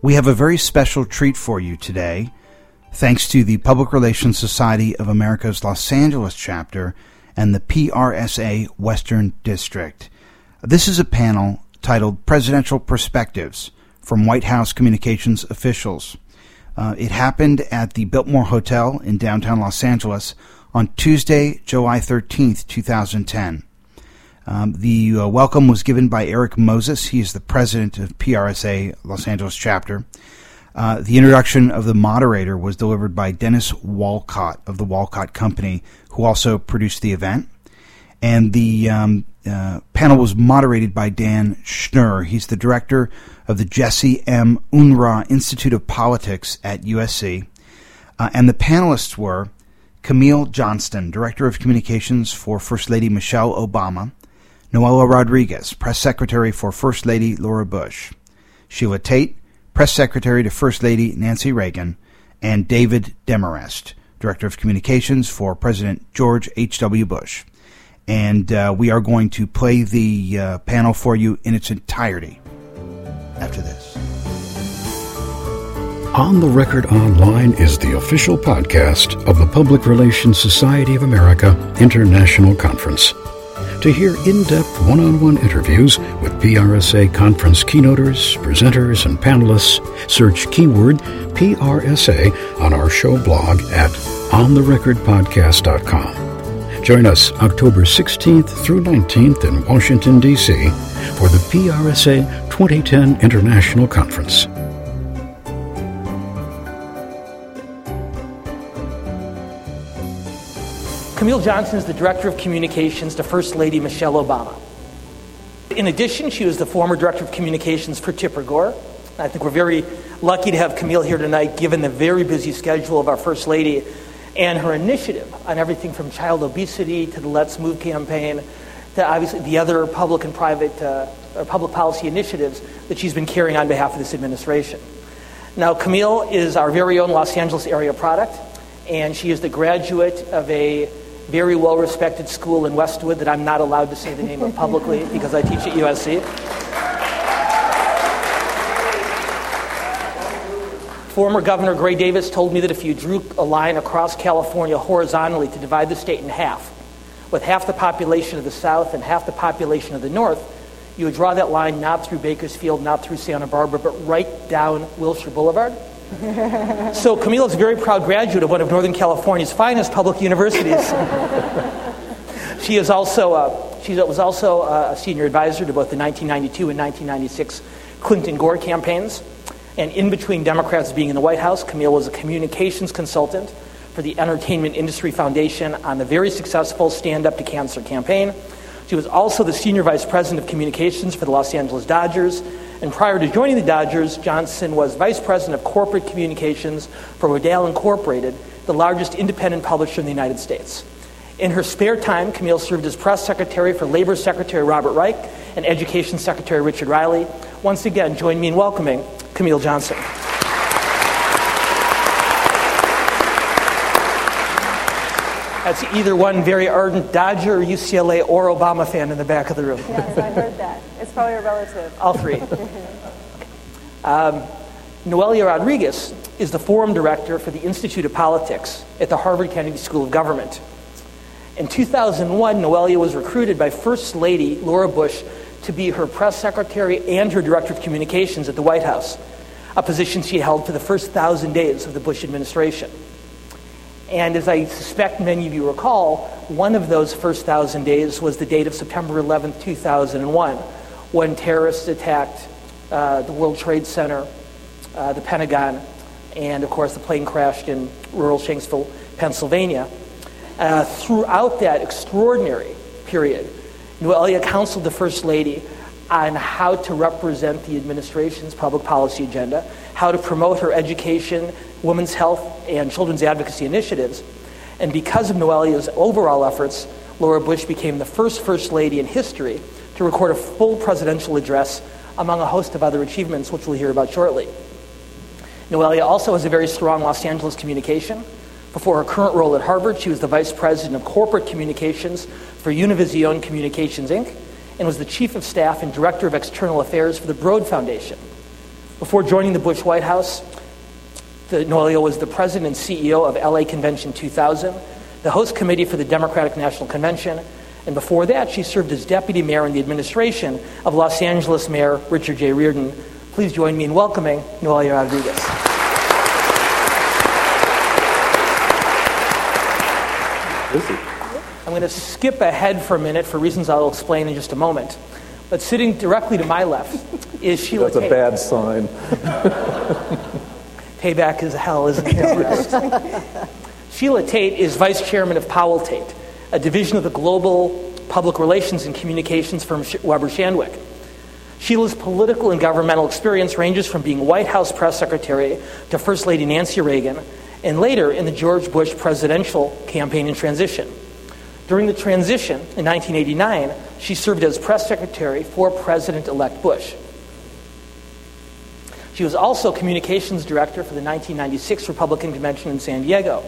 We have a very special treat for you today, thanks to the Public Relations Society of America's Los Angeles chapter and the PRSA Western District. This is a panel titled Presidential Perspectives from White House Communications Officials. Uh, it happened at the Biltmore Hotel in downtown Los Angeles on Tuesday, July 13th, 2010. Um, the uh, welcome was given by Eric Moses. He is the president of PRSA Los Angeles chapter. Uh, the introduction of the moderator was delivered by Dennis Walcott of the Walcott Company, who also produced the event. And the um, uh, panel was moderated by Dan Schnur. He's the director of the Jesse M. Unruh Institute of Politics at USC. Uh, and the panelists were Camille Johnston, Director of Communications for First Lady Michelle Obama, Noelia Rodriguez, Press Secretary for First Lady Laura Bush, Sheila Tate, Press Secretary to First Lady Nancy Reagan, and David Demarest, Director of Communications for President George H.W. Bush. And uh, we are going to play the uh, panel for you in its entirety after this. On the Record Online is the official podcast of the Public Relations Society of America International Conference. To hear in depth one on one interviews with PRSA conference keynoters, presenters, and panelists, search keyword PRSA on our show blog at ontherecordpodcast.com. Join us October 16th through 19th in Washington, D.C. for the PRSA 2010 International Conference. Camille Johnston is the Director of Communications to First Lady Michelle Obama. In addition, she was the former Director of Communications for Tipper Gore. I think we're very lucky to have Camille here tonight, given the very busy schedule of our First Lady and her initiative on everything from child obesity to the Let's Move campaign to obviously the other public and private uh, public policy initiatives that she's been carrying on behalf of this administration. Now, Camille is our very own Los Angeles area product, and she is the graduate of a very well respected school in Westwood that I'm not allowed to say the name of publicly because I teach at USC. Former Governor Gray Davis told me that if you drew a line across California horizontally to divide the state in half, with half the population of the South and half the population of the North, you would draw that line not through Bakersfield, not through Santa Barbara, but right down Wilshire Boulevard so Camille is a very proud graduate of one of Northern California's finest public universities. she is also uh, she was also uh, a senior advisor to both the 1992 and 1996 Clinton Gore campaigns. And in between Democrats being in the White House, Camille was a communications consultant for the Entertainment Industry Foundation on the very successful Stand Up to Cancer campaign. She was also the senior vice president of communications for the Los Angeles Dodgers and prior to joining the Dodgers, Johnston was vice president of corporate communications for Rodale Incorporated, the largest independent publisher in the United States. In her spare time, Camille served as press secretary for Labor Secretary Robert Reich and Education Secretary Richard Riley. Once again, join me in welcoming Camille Johnston. That's either one very ardent Dodger, UCLA, or Obama fan in the back of the room. Yes, I heard that. It's probably a relative. All three. um, Noelia Rodriguez is the forum director for the Institute of Politics at the Harvard Kennedy School of Government. In 2001, Noelia was recruited by First Lady Laura Bush to be her press secretary and her director of communications at the White House, a position she held for the first thousand days of the Bush administration. And as I suspect many of you recall, one of those first thousand days was the date of September 11, 2001, when terrorists attacked uh, the World Trade Center, uh, the Pentagon, and of course the plane crashed in rural Shanksville, Pennsylvania. Uh, throughout that extraordinary period, Noelia counseled the First Lady on how to represent the administration's public policy agenda, how to promote her education, women's health, and children's advocacy initiatives. And because of Noelia's overall efforts, Laura Bush became the first First Lady in history to record a full presidential address among a host of other achievements, which we'll hear about shortly. Noelia also has a very strong Los Angeles communication. Before her current role at Harvard, she was the Vice President of Corporate Communications for Univision Communications, Inc., and was the Chief of Staff and Director of External Affairs for the Broad Foundation. Before joining the Bush White House, the, Noelia was the President and CEO of LA Convention 2000, the host committee for the Democratic National Convention, and before that, she served as deputy mayor in the administration of Los Angeles Mayor Richard J. Riordan. Please join me in welcoming Noelia Rodriguez. I'm going to skip ahead for a minute for reasons I'll explain in just a moment. But sitting directly to my left is Sheila That's a bad sign. Payback is hell, isn't it? Sheila Tate is vice chairman of Powell Tate, a division of the global public relations and communications firm Weber Shandwick. Sheila's political and governmental experience ranges from being White House press secretary to First Lady Nancy Reagan, and later in the George Bush presidential campaign in transition. During the transition in 1989, she served as press secretary for President elect Bush. She was also communications director for the 1996 Republican Convention in San Diego.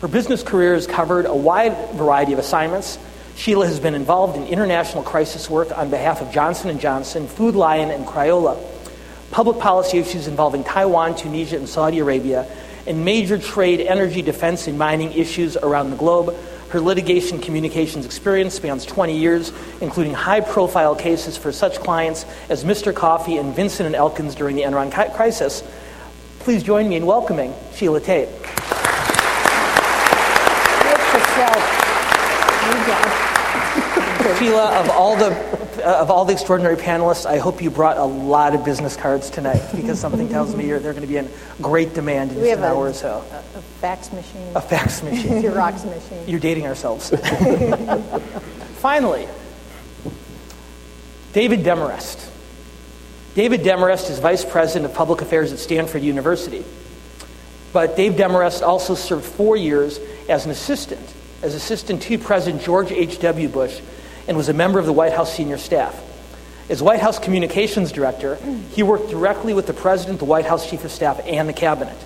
Her business career has covered a wide variety of assignments. Sheila has been involved in international crisis work on behalf of Johnson & Johnson, Food Lion, and Crayola, public policy issues involving Taiwan, Tunisia, and Saudi Arabia, and major trade, energy, defense, and mining issues around the globe. Her litigation communications experience spans 20 years, including high profile cases for such clients as Mr. Coffee and Vinson and Elkins during the Enron crisis. Please join me in welcoming Sheila Tate. Sheila, of all the Uh, of all the extraordinary panelists, I hope you brought a lot of business cards tonight because something tells me you're, they're going to be in great demand in We just an a, hour or so. a, a fax machine, A fax machine. Xerox machine. You're dating ourselves. Finally, David Demarest. David Demarest is Vice President of Public Affairs at Stanford University. But Dave Demarest also served four years as an assistant, as assistant to President George H.W. Bush, and was a member of the White House senior staff. As White House Communications Director, he worked directly with the President, the White House Chief of Staff, and the Cabinet.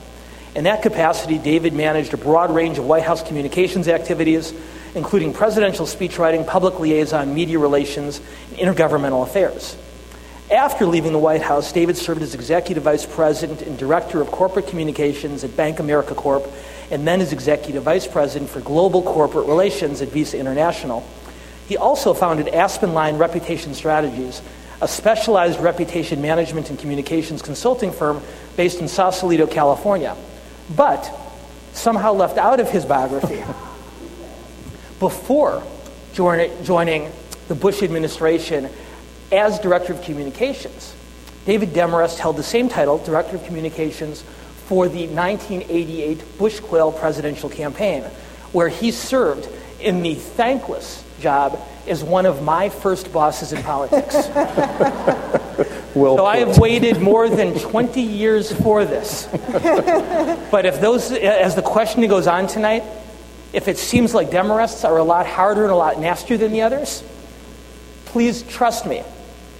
In that capacity, David managed a broad range of White House communications activities, including presidential speechwriting, public liaison, media relations, and intergovernmental affairs. After leaving the White House, David served as Executive Vice President and Director of Corporate Communications at Bank America Corp, and then as Executive Vice President for Global Corporate Relations at Visa International. He also founded Aspen Line Reputation Strategies, a specialized reputation management and communications consulting firm based in Sausalito, California. But somehow left out of his biography before joining the Bush administration as Director of Communications. David Demarest held the same title, Director of Communications, for the 1988 Bush Quayle presidential campaign, where he served in the thankless job as one of my first bosses in politics. Well So I have waited more than 20 years for this. But if those, as the questioning goes on tonight, if it seems like Demarest's are a lot harder and a lot nastier than the others, please trust me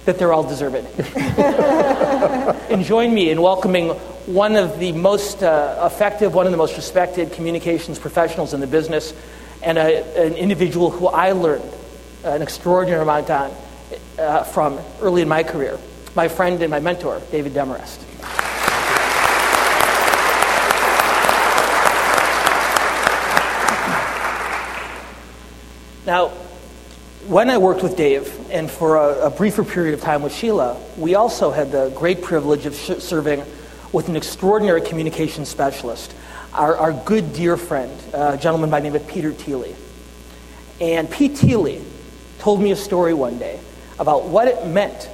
that they're all deserved. and join me in welcoming one of the most uh, effective, one of the most respected communications professionals in the business, and a, an individual who I learned an extraordinary amount on uh, from early in my career, my friend and my mentor, David Demarest. Now, when I worked with Dave, and for a, a briefer period of time with Sheila, we also had the great privilege of sh- serving with an extraordinary communication specialist, our, our good dear friend, a gentleman by the name of Peter Teeley. And Pete Teeley told me a story one day about what it meant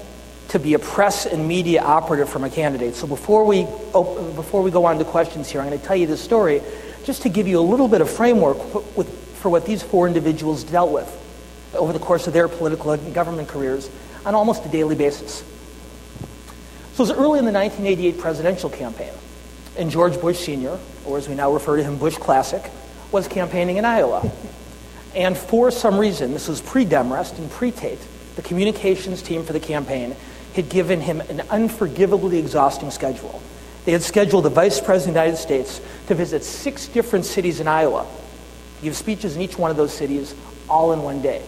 to be a press and media operative from a candidate. So before we, op- before we go on to questions here, I'm going to tell you this story just to give you a little bit of framework with, for what these four individuals dealt with over the course of their political and government careers on almost a daily basis. So it was early in the 1988 presidential campaign, and George Bush Sr., or as we now refer to him, Bush Classic, was campaigning in Iowa. And for some reason, this was pre-Demarest and pre-Tate, the communications team for the campaign had given him an unforgivably exhausting schedule. They had scheduled the Vice President of the United States to visit six different cities in Iowa, give speeches in each one of those cities all in one day.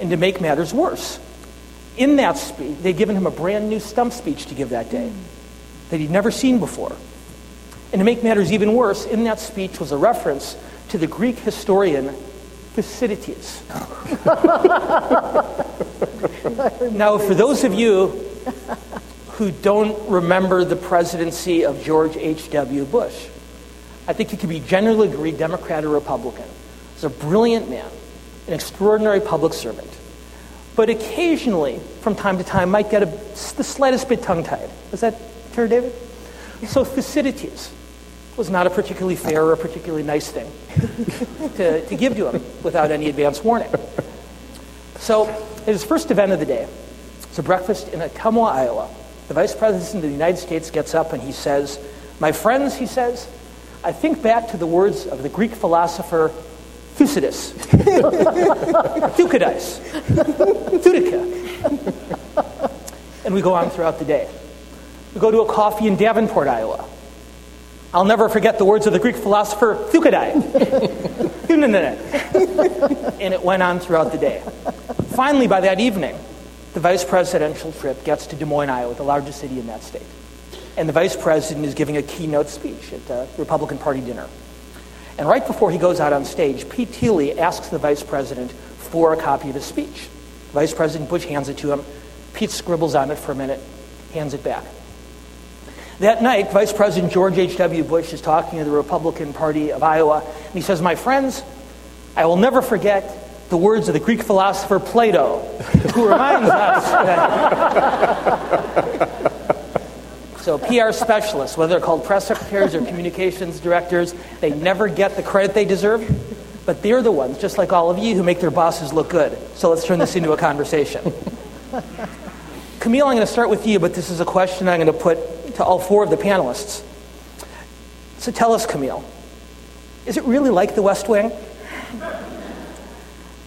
And to make matters worse, in that speech, they'd given him a brand new stump speech to give that day that he'd never seen before. And to make matters even worse, in that speech was a reference to the Greek historian Thucydides. now, for those of you who don't remember the presidency of George H.W. Bush, I think he could be generally agreed Democrat or Republican. He's a brilliant man, an extraordinary public servant, but occasionally, from time to time, might get a, the slightest bit tongue tied. Is that fair, David? So Thucydides was not a particularly fair or a particularly nice thing to, to give to him without any advance warning. So, at his first event of the day, it's a breakfast in Ottumwa, Iowa. The Vice President of the United States gets up and he says, My friends, he says, I think back to the words of the Greek philosopher Thucydides, Thucydides, Thutica. And we go on throughout the day. We go to a coffee in Davenport, Iowa. I'll never forget the words of the Greek philosopher Thucydides. and it went on throughout the day. Finally, by that evening, the vice presidential trip gets to Des Moines, Iowa, the largest city in that state. And the vice president is giving a keynote speech at the Republican Party dinner. And right before he goes out on stage, Pete Teeley asks the vice president for a copy of his speech. Vice President Bush hands it to him. Pete scribbles on it for a minute, hands it back. That night, Vice President George H.W. Bush is talking to the Republican Party of Iowa, and he says, My friends, I will never forget the words of the Greek philosopher Plato, who reminds us that. So, PR specialists, whether they're called press secretaries or communications directors, they never get the credit they deserve, but they're the ones, just like all of you, who make their bosses look good. So, let's turn this into a conversation. Camille, I'm going to start with you, but this is a question I'm going to put to all four of the panelists. So, tell us, Camille, is it really like the West Wing?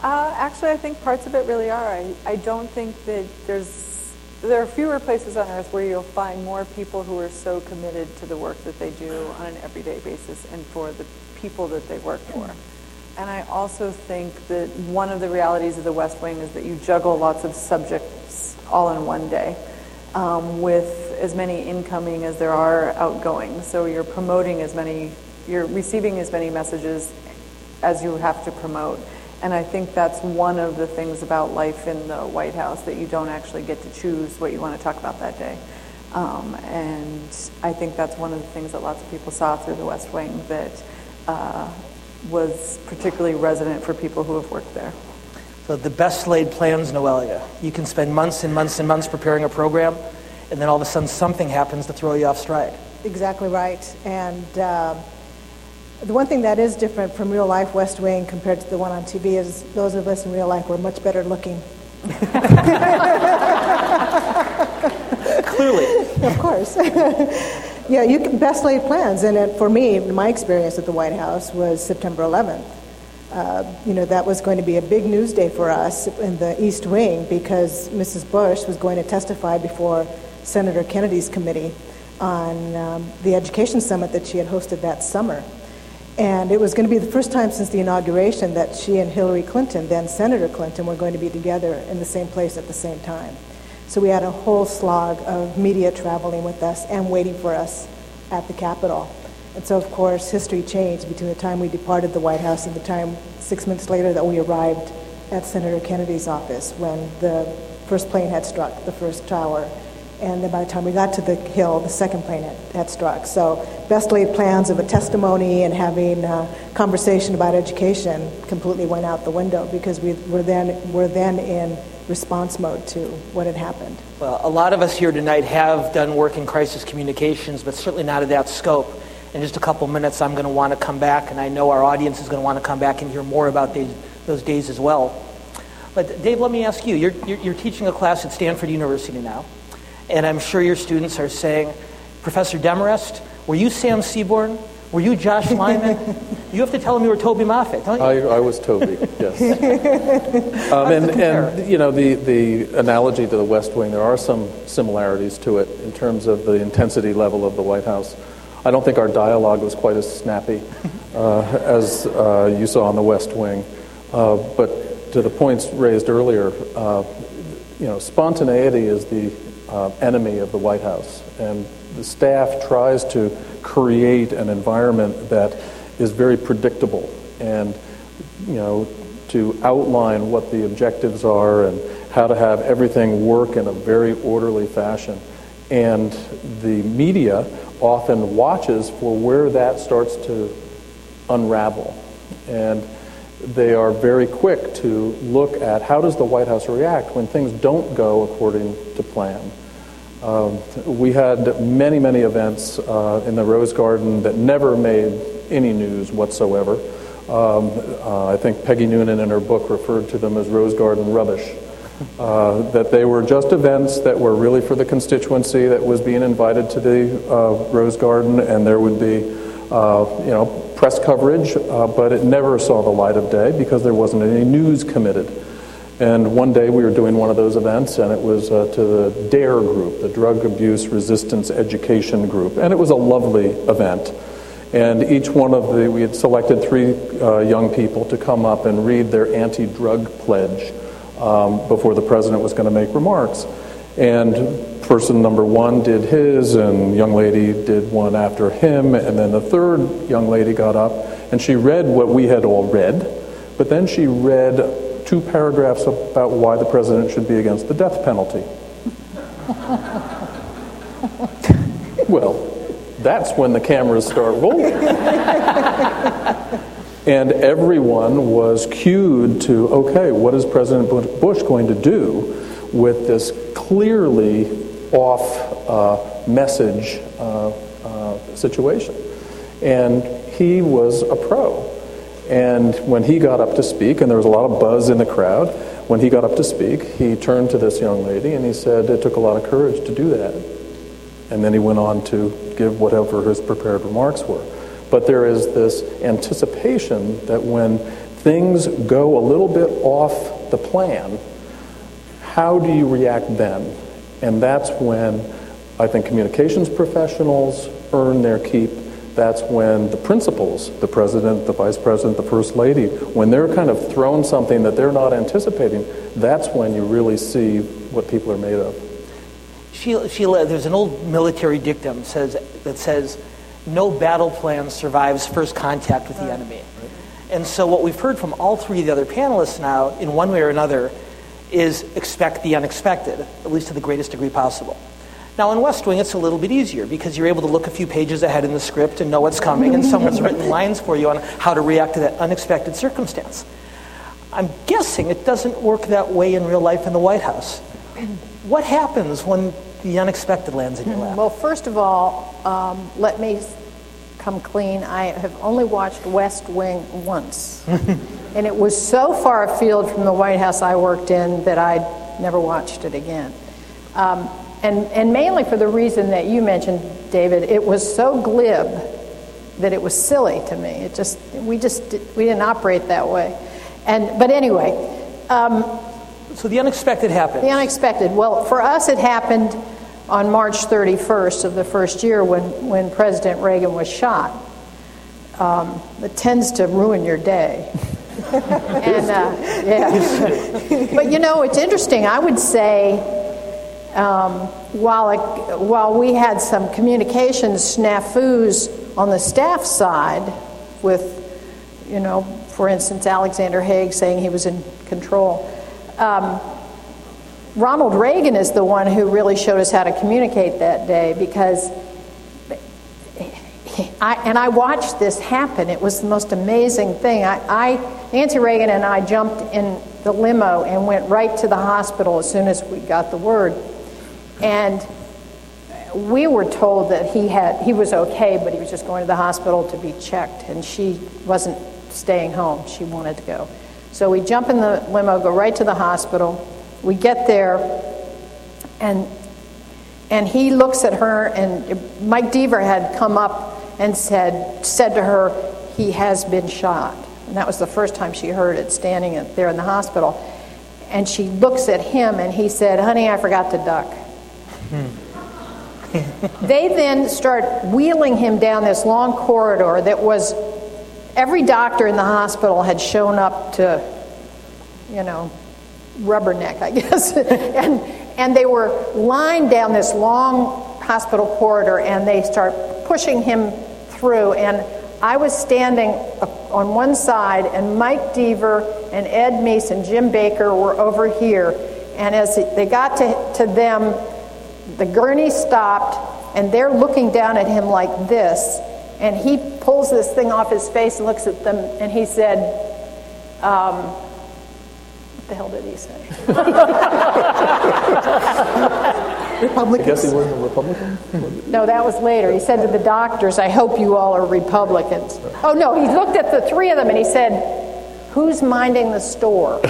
Uh, actually, I think parts of it really are. I, I don't think that there's there are fewer places on earth where you'll find more people who are so committed to the work that they do on an everyday basis and for the people that they work for. And I also think that one of the realities of the West Wing is that you juggle lots of subjects all in one day um, with as many incoming as there are outgoing. So you're promoting as many, you're receiving as many messages as you have to promote. And I think that's one of the things about life in the White House that you don't actually get to choose what you want to talk about that day. Um, and I think that's one of the things that lots of people saw through the West Wing that uh, was particularly resonant for people who have worked there. So the best laid plans, Noelia. You can spend months and months and months preparing a program, and then all of a sudden something happens to throw you off stride. Exactly right. And uh, the one thing that is different from real life West Wing compared to the one on TV is those of us in real life were much better looking. Clearly. of course. yeah, you can best laid plans. And it, for me, my experience at the White House was September 11th. Uh, you know, that was going to be a big news day for us in the East Wing because Mrs. Bush was going to testify before Senator Kennedy's committee on um, the education summit that she had hosted that summer. And it was going to be the first time since the inauguration that she and Hillary Clinton, then Senator Clinton, were going to be together in the same place at the same time. So we had a whole slog of media traveling with us and waiting for us at the Capitol. And so, of course, history changed between the time we departed the White House and the time six months later that we arrived at Senator Kennedy's office when the first plane had struck the first tower and then by the time we got to the hill, the second plane had, had struck. So best laid plans of a testimony and having a conversation about education completely went out the window because we were then, were then in response mode to what had happened. Well, a lot of us here tonight have done work in crisis communications, but certainly not of that scope. In just a couple minutes, I'm going to want to come back, and I know our audience is going to want to come back and hear more about these, those days as well. But Dave, let me ask you. You're, you're, you're teaching a class at Stanford University now, and I'm sure your students are saying, Professor Demarest, were you Sam Seaborn? Were you Josh Lyman? you have to tell them you were Toby Moffett, don't you? I, I was Toby, yes. um, and, and, you know, the, the analogy to the West Wing, there are some similarities to it in terms of the intensity level of the White House. I don't think our dialogue was quite as snappy uh, as uh, you saw on the West Wing. Uh, but to the points raised earlier, uh, you know, spontaneity is the uh, enemy of the White House. And the staff tries to create an environment that is very predictable and you know to outline what the objectives are and how to have everything work in a very orderly fashion and the media often watches for where that starts to unravel and they are very quick to look at how does the white house react when things don't go according to plan um, we had many, many events uh, in the Rose Garden that never made any news whatsoever. Um, uh, I think Peggy Noonan in her book referred to them as Rose Garden rubbish. Uh, that they were just events that were really for the constituency that was being invited to the uh, Rose Garden, and there would be, uh, you know, press coverage, uh, but it never saw the light of day because there wasn't any news committed. And one day we were doing one of those events, and it was uh, to the DARE group, the Drug Abuse Resistance Education Group. And it was a lovely event. And each one of the, we had selected three uh, young people to come up and read their anti drug pledge um, before the president was going to make remarks. And person number one did his, and young lady did one after him, and then the third young lady got up and she read what we had all read, but then she read two paragraphs about why the president should be against the death penalty. well, that's when the cameras start rolling. and everyone was cued to okay, what is President Bush going to do with this clearly off uh, message uh, uh, situation? And he was a pro. And when he got up to speak, and there was a lot of buzz in the crowd, when he got up to speak, he turned to this young lady and he said, It took a lot of courage to do that. And then he went on to give whatever his prepared remarks were. But there is this anticipation that when things go a little bit off the plan, how do you react then? And that's when I think communications professionals earn their keep that's when the principals, the president, the vice president, the first lady, when they're kind of thrown something that they're not anticipating, that's when you really see what people are made of. Sheila, there's an old military dictum says, that says, no battle plan survives first contact with the enemy. And so what we've heard from all three of the other panelists now, in one way or another, is expect the unexpected, at least to the greatest degree possible. Now, in West Wing, it's a little bit easier because you're able to look a few pages ahead in the script and know what's coming, and someone's written lines for you on how to react to that unexpected circumstance. I'm guessing it doesn't work that way in real life in the White House. What happens when the unexpected lands in your lap? Well, first of all, um, let me come clean. I have only watched West Wing once. and it was so far afield from the White House I worked in that I never watched it again. Um, and, and mainly for the reason that you mentioned, David, it was so glib that it was silly to me. It just, we just, we didn't operate that way. And, but anyway. Um, so the unexpected happened. The unexpected. Well, for us, it happened on March 31st of the first year when, when President Reagan was shot. Um, it tends to ruin your day. and, uh, yeah. but you know, it's interesting. I would say um, while, it, while we had some communications snafus on the staff side with, you know, for instance, Alexander Haig saying he was in control. Um, Ronald Reagan is the one who really showed us how to communicate that day because I, and I watched this happen. It was the most amazing thing. I, I, Nancy Reagan and I jumped in the limo and went right to the hospital as soon as we got the word. And we were told that he had he was okay, but he was just going to the hospital to be checked, and she wasn't staying home. She wanted to go. So we jump in the limo, go right to the hospital. We get there, and and he looks at her, and Mike Deaver had come up and said said to her, "He has been shot." And that was the first time she heard it, standing there in the hospital. And she looks at him, and he said, "Honey, I forgot to duck." they then start wheeling him down this long corridor that was every doctor in the hospital had shown up to, you know, rubberneck, I guess. and, and they were lined down this long hospital corridor and they start pushing him through. And I was standing on one side, and Mike Deaver and Ed Meese and Jim Baker were over here. And as they got to, to them, the gurney stopped, and they're looking down at him like this. And he pulls this thing off his face and looks at them, and he said, um, What the hell did he say? I guess he wasn't a Republican? no, that was later. He said to the doctors, I hope you all are Republicans. Oh, no, he looked at the three of them and he said, Who's minding the store?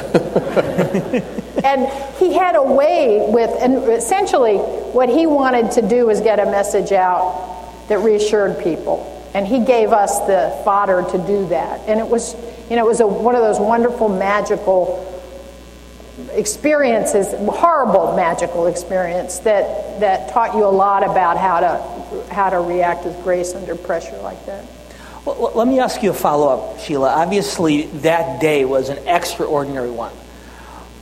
and he had a way with, and essentially, what he wanted to do was get a message out that reassured people. And he gave us the fodder to do that. And it was, you know, it was a, one of those wonderful, magical experiences, horrible magical experience that, that taught you a lot about how to, how to react with grace under pressure like that. Well, let me ask you a follow up, Sheila. Obviously, that day was an extraordinary one.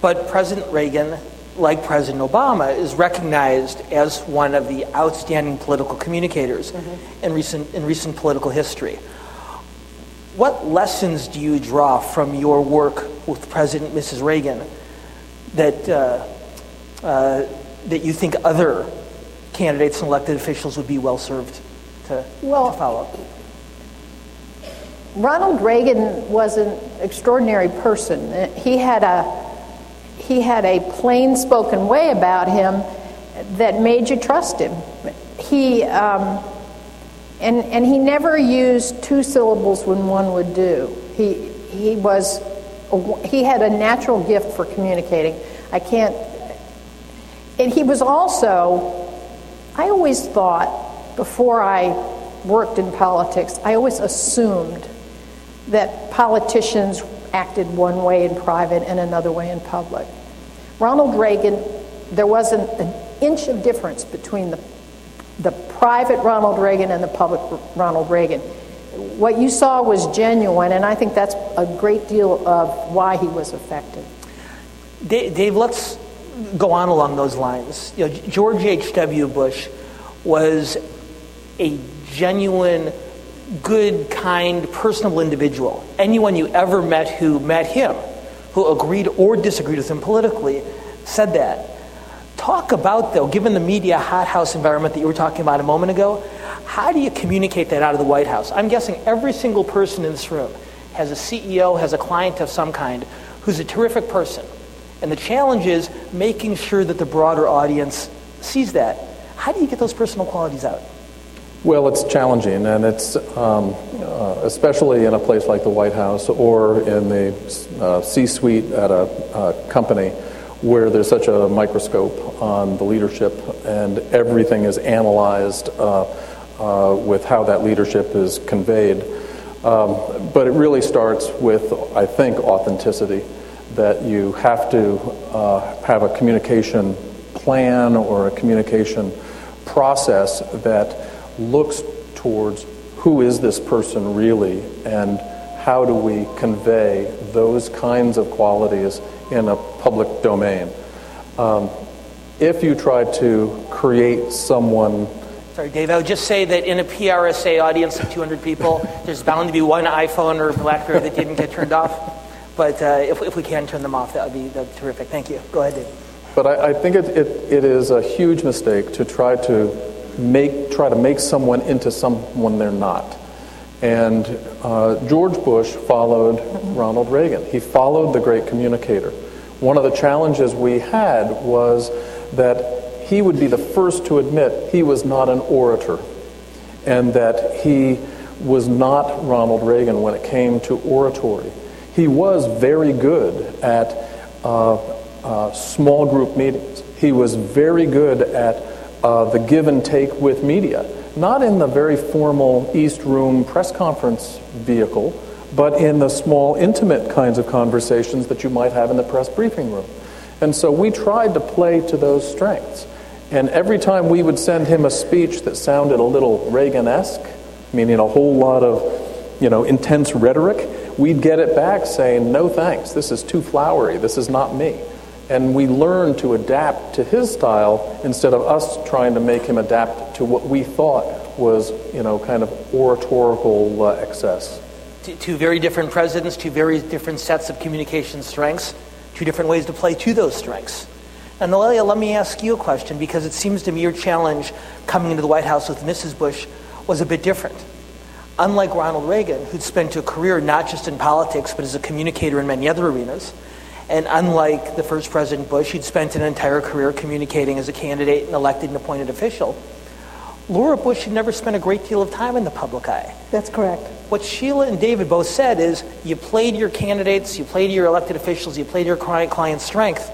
But President Reagan, like President Obama, is recognized as one of the outstanding political communicators mm-hmm. in, recent, in recent political history. What lessons do you draw from your work with President Mrs. Reagan that, uh, uh, that you think other candidates and elected officials would be well served to, well, to follow? Ronald Reagan was an extraordinary person. He had a he had a plain spoken way about him that made you trust him. He um, and and he never used two syllables when one would do. He he was he had a natural gift for communicating. I can't. And he was also. I always thought before I worked in politics, I always assumed that politicians acted one way in private and another way in public. Ronald Reagan, there wasn't an inch of difference between the, the private Ronald Reagan and the public Ronald Reagan. What you saw was genuine, and I think that's a great deal of why he was effective. Dave, let's go on along those lines. You know, George H.W. Bush was a genuine good, kind, personable individual. Anyone you ever met who met him, who agreed or disagreed with him politically, said that. Talk about, though, given the media hothouse environment that you were talking about a moment ago, how do you communicate that out of the White House? I'm guessing every single person in this room has a CEO, has a client of some kind, who's a terrific person. And the challenge is making sure that the broader audience sees that. How do you get those personal qualities out? Well, it's challenging, and it's um, uh, especially in a place like the White House or in the uh, C suite at a uh, company where there's such a microscope on the leadership and everything is analyzed uh, uh, with how that leadership is conveyed. Um, but it really starts with, I think, authenticity that you have to uh, have a communication plan or a communication process that looks towards who is this person really and how do we convey those kinds of qualities in a public domain. Um, if you try to create someone Sorry, Dave, I would just say that in a PRSA audience of 200 people, there's bound to be one iPhone or Blackberry that didn't get turned off. But uh, if, if we can turn them off, that would be, that'd be terrific. Thank you. Go ahead, Dave. But I, I think it, it, it is a huge mistake to try to make, try to make someone into someone they're not. And uh, George Bush followed Ronald Reagan. He followed the great communicator. One of the challenges we had was that he would be the first to admit he was not an orator and that he was not Ronald Reagan when it came to oratory. He was very good at uh, uh, small group meetings. He was very good at uh, the give and take with media, not in the very formal East Room press conference vehicle, but in the small, intimate kinds of conversations that you might have in the press briefing room. And so we tried to play to those strengths. And every time we would send him a speech that sounded a little Reagan esque, meaning a whole lot of you know, intense rhetoric, we'd get it back saying, no thanks, this is too flowery, this is not me. And we learned to adapt to his style instead of us trying to make him adapt to what we thought was, you know, kind of oratorical uh, excess. Two very different presidents, two very different sets of communication strengths, two different ways to play to those strengths. And Noelia, let me ask you a question because it seems to me your challenge coming into the White House with Mrs. Bush was a bit different. Unlike Ronald Reagan, who'd spent a career not just in politics but as a communicator in many other arenas, and unlike the first President Bush, he'd spent an entire career communicating as a candidate and elected and appointed official. Laura Bush had never spent a great deal of time in the public eye. That's correct. What Sheila and David both said is you played your candidates, you played your elected officials, you played your client client's strength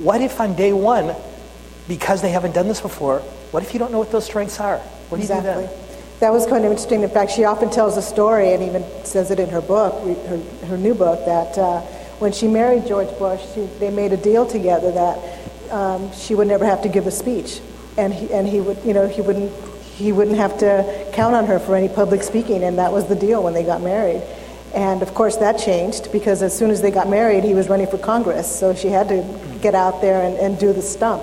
what if on day one, because they haven't done this before, what if you don't know what those strengths are? What do exactly. you do then? That was kind of interesting. In fact, she often tells a story and even says it in her book, her, her new book, that uh, when she married George Bush, she, they made a deal together that um, she would never have to give a speech, and he, and he would, you know, he wouldn't he wouldn't have to count on her for any public speaking, and that was the deal when they got married. And of course, that changed because as soon as they got married, he was running for Congress. So she had to get out there and, and do the stump.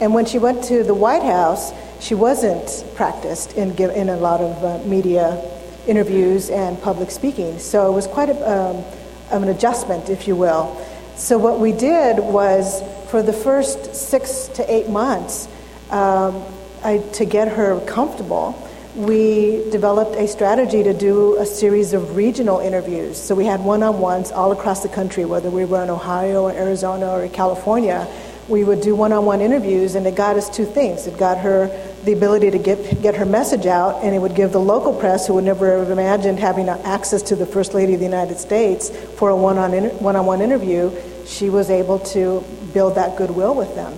And when she went to the White House, she wasn't practiced in, in a lot of uh, media interviews and public speaking. So it was quite a, um, an adjustment, if you will. So what we did was, for the first six to eight months, um, I, to get her comfortable, we developed a strategy to do a series of regional interviews. So we had one on ones all across the country, whether we were in Ohio or Arizona or California. We would do one on one interviews, and it got us two things. It got her the ability to get, get her message out, and it would give the local press, who would never have imagined having access to the First Lady of the United States for a one on one on one interview, she was able to build that goodwill with them.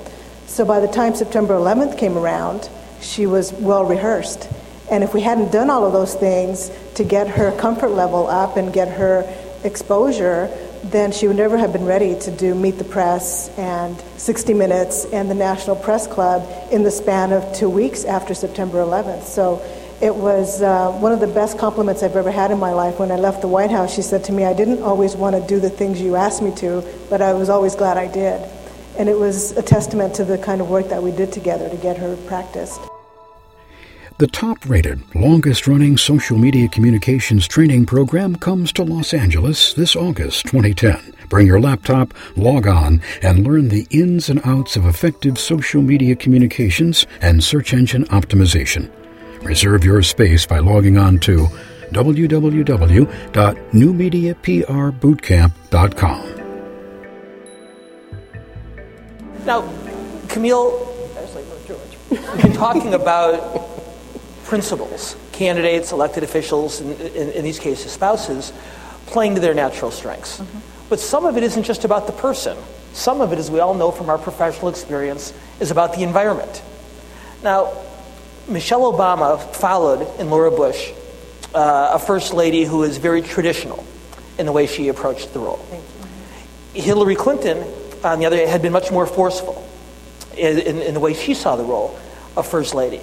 So by the time September 11th came around, she was well rehearsed. And if we hadn't done all of those things to get her comfort level up and get her exposure, then she would never have been ready to do Meet the Press and 60 Minutes and the National Press Club in the span of two weeks after September 11th. So it was uh, one of the best compliments I've ever had in my life. When I left the White House, she said to me, I didn't always want to do the things you asked me to, but I was always glad I did. And it was a testament to the kind of work that we did together to get her practiced. The top rated, longest running social media communications training program comes to Los Angeles this August 2010. Bring your laptop, log on, and learn the ins and outs of effective social media communications and search engine optimization. Reserve your space by logging on to www.newmediaprbootcamp.com. Now, Camille, we've been talking about principals, candidates, elected officials, in, in, in these cases spouses, playing to their natural strengths. Mm-hmm. But some of it isn't just about the person. Some of it, as we all know from our professional experience, is about the environment. Now, Michelle Obama followed in Laura Bush uh, a first lady who is very traditional in the way she approached the role. Hillary Clinton, Uh, on the other hand, had been much more forceful in, in, in the way she saw the role of first lady.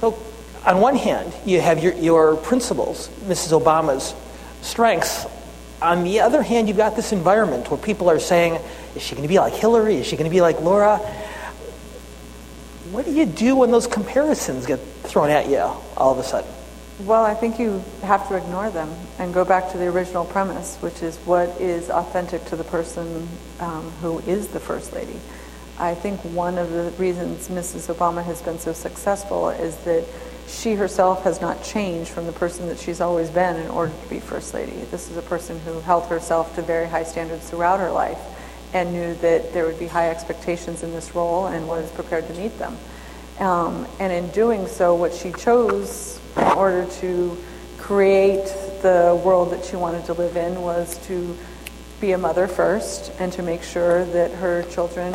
So on one hand, you have your, your principles, Mrs. Obama's strengths. On the other hand, you've got this environment where people are saying, is she going to be like Hillary? Is she going to be like Laura? What do you do when those comparisons get thrown at you all of a sudden? Well, I think you have to ignore them and go back to the original premise, which is what is authentic to the person um, who is the First Lady. I think one of the reasons Mrs. Obama has been so successful is that she herself has not changed from the person that she's always been in order to be First Lady. This is a person who held herself to very high standards throughout her life and knew that there would be high expectations in this role and was prepared to meet them. Um, and in doing so, what she chose in order to create the world that she wanted to live in was to be a mother first and to make sure that her children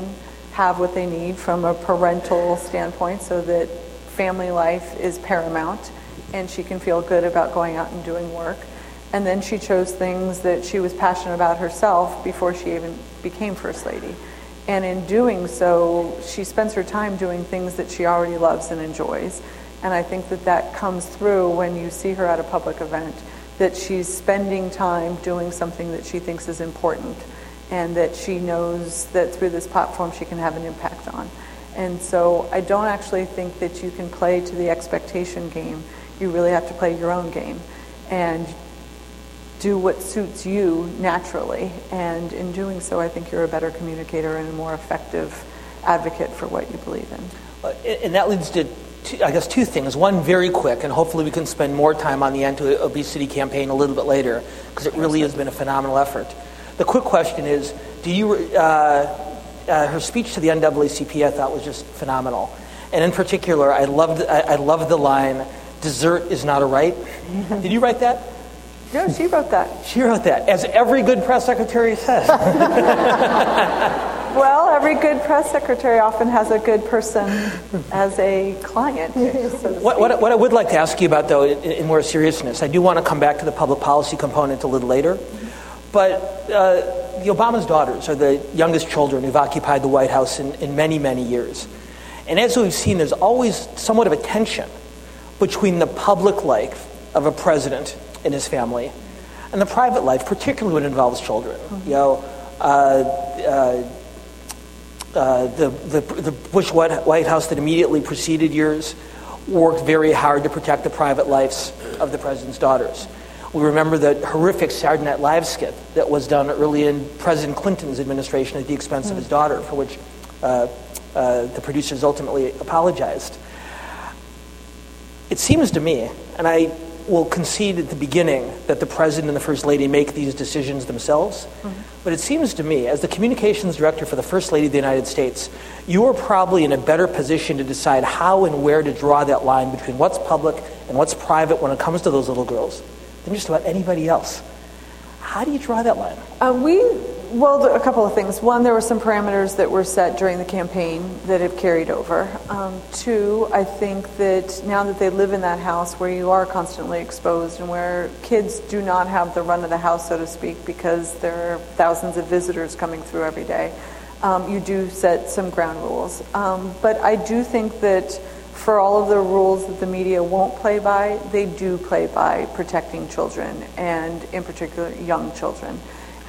have what they need from a parental standpoint so that family life is paramount and she can feel good about going out and doing work. And then she chose things that she was passionate about herself before she even became First Lady. And in doing so, she spends her time doing things that she already loves and enjoys. And I think that that comes through when you see her at a public event, that she's spending time doing something that she thinks is important and that she knows that through this platform she can have an impact on. And so I don't actually think that you can play to the expectation game. You really have to play your own game and do what suits you naturally. And in doing so, I think you're a better communicator and a more effective advocate for what you believe in. And that leads to, two, I guess, two things. One, very quick, and hopefully we can spend more time on the anti-obesity campaign a little bit later, because it really has been a phenomenal effort. The quick question is, do you, uh, uh, her speech to the NAACP I thought was just phenomenal. And in particular, I loved, I, I loved the line, dessert is not a right. Did you write that? No, she wrote that. She wrote that, as every good press secretary says. well, every good press secretary often has a good person as a client. So what, what, what, I would like to ask you about, though, in, in, more seriousness, I do want to come back to the public policy component a little later. But uh, the Obama's daughters are the youngest children who've occupied the White House in, in many, many years. And as we've seen, there's always somewhat of a tension between the public life of a president and his family and the private life, particularly when it involves children. Mm-hmm. You know, uh, uh, uh, the, the, the, Bush White House that immediately preceded yours worked very hard to protect the private lives of the president's daughters. We remember the horrific Saturday Night Live skit that was done early in President Clinton's administration at the expense mm. of his daughter, for which uh, uh, the producers ultimately apologized. It seems to me, and I will concede at the beginning that the president and the first lady make these decisions themselves. Mm-hmm. But it seems to me, as the communications director for the first lady of the United States, you are probably in a better position to decide how and where to draw that line between what's public and what's private when it comes to those little girls than just about anybody else. How do you draw that line? Uh, we, well, a couple of things. One, there were some parameters that were set during the campaign that have carried over. Um, two, I think that now that they live in that house where you are constantly exposed and where kids do not have the run of the house, so to speak, because there are thousands of visitors coming through every day, um, you do set some ground rules. Um, but I do think that for all of the rules that the media won't play by, they do play by protecting children and, in particular, young children.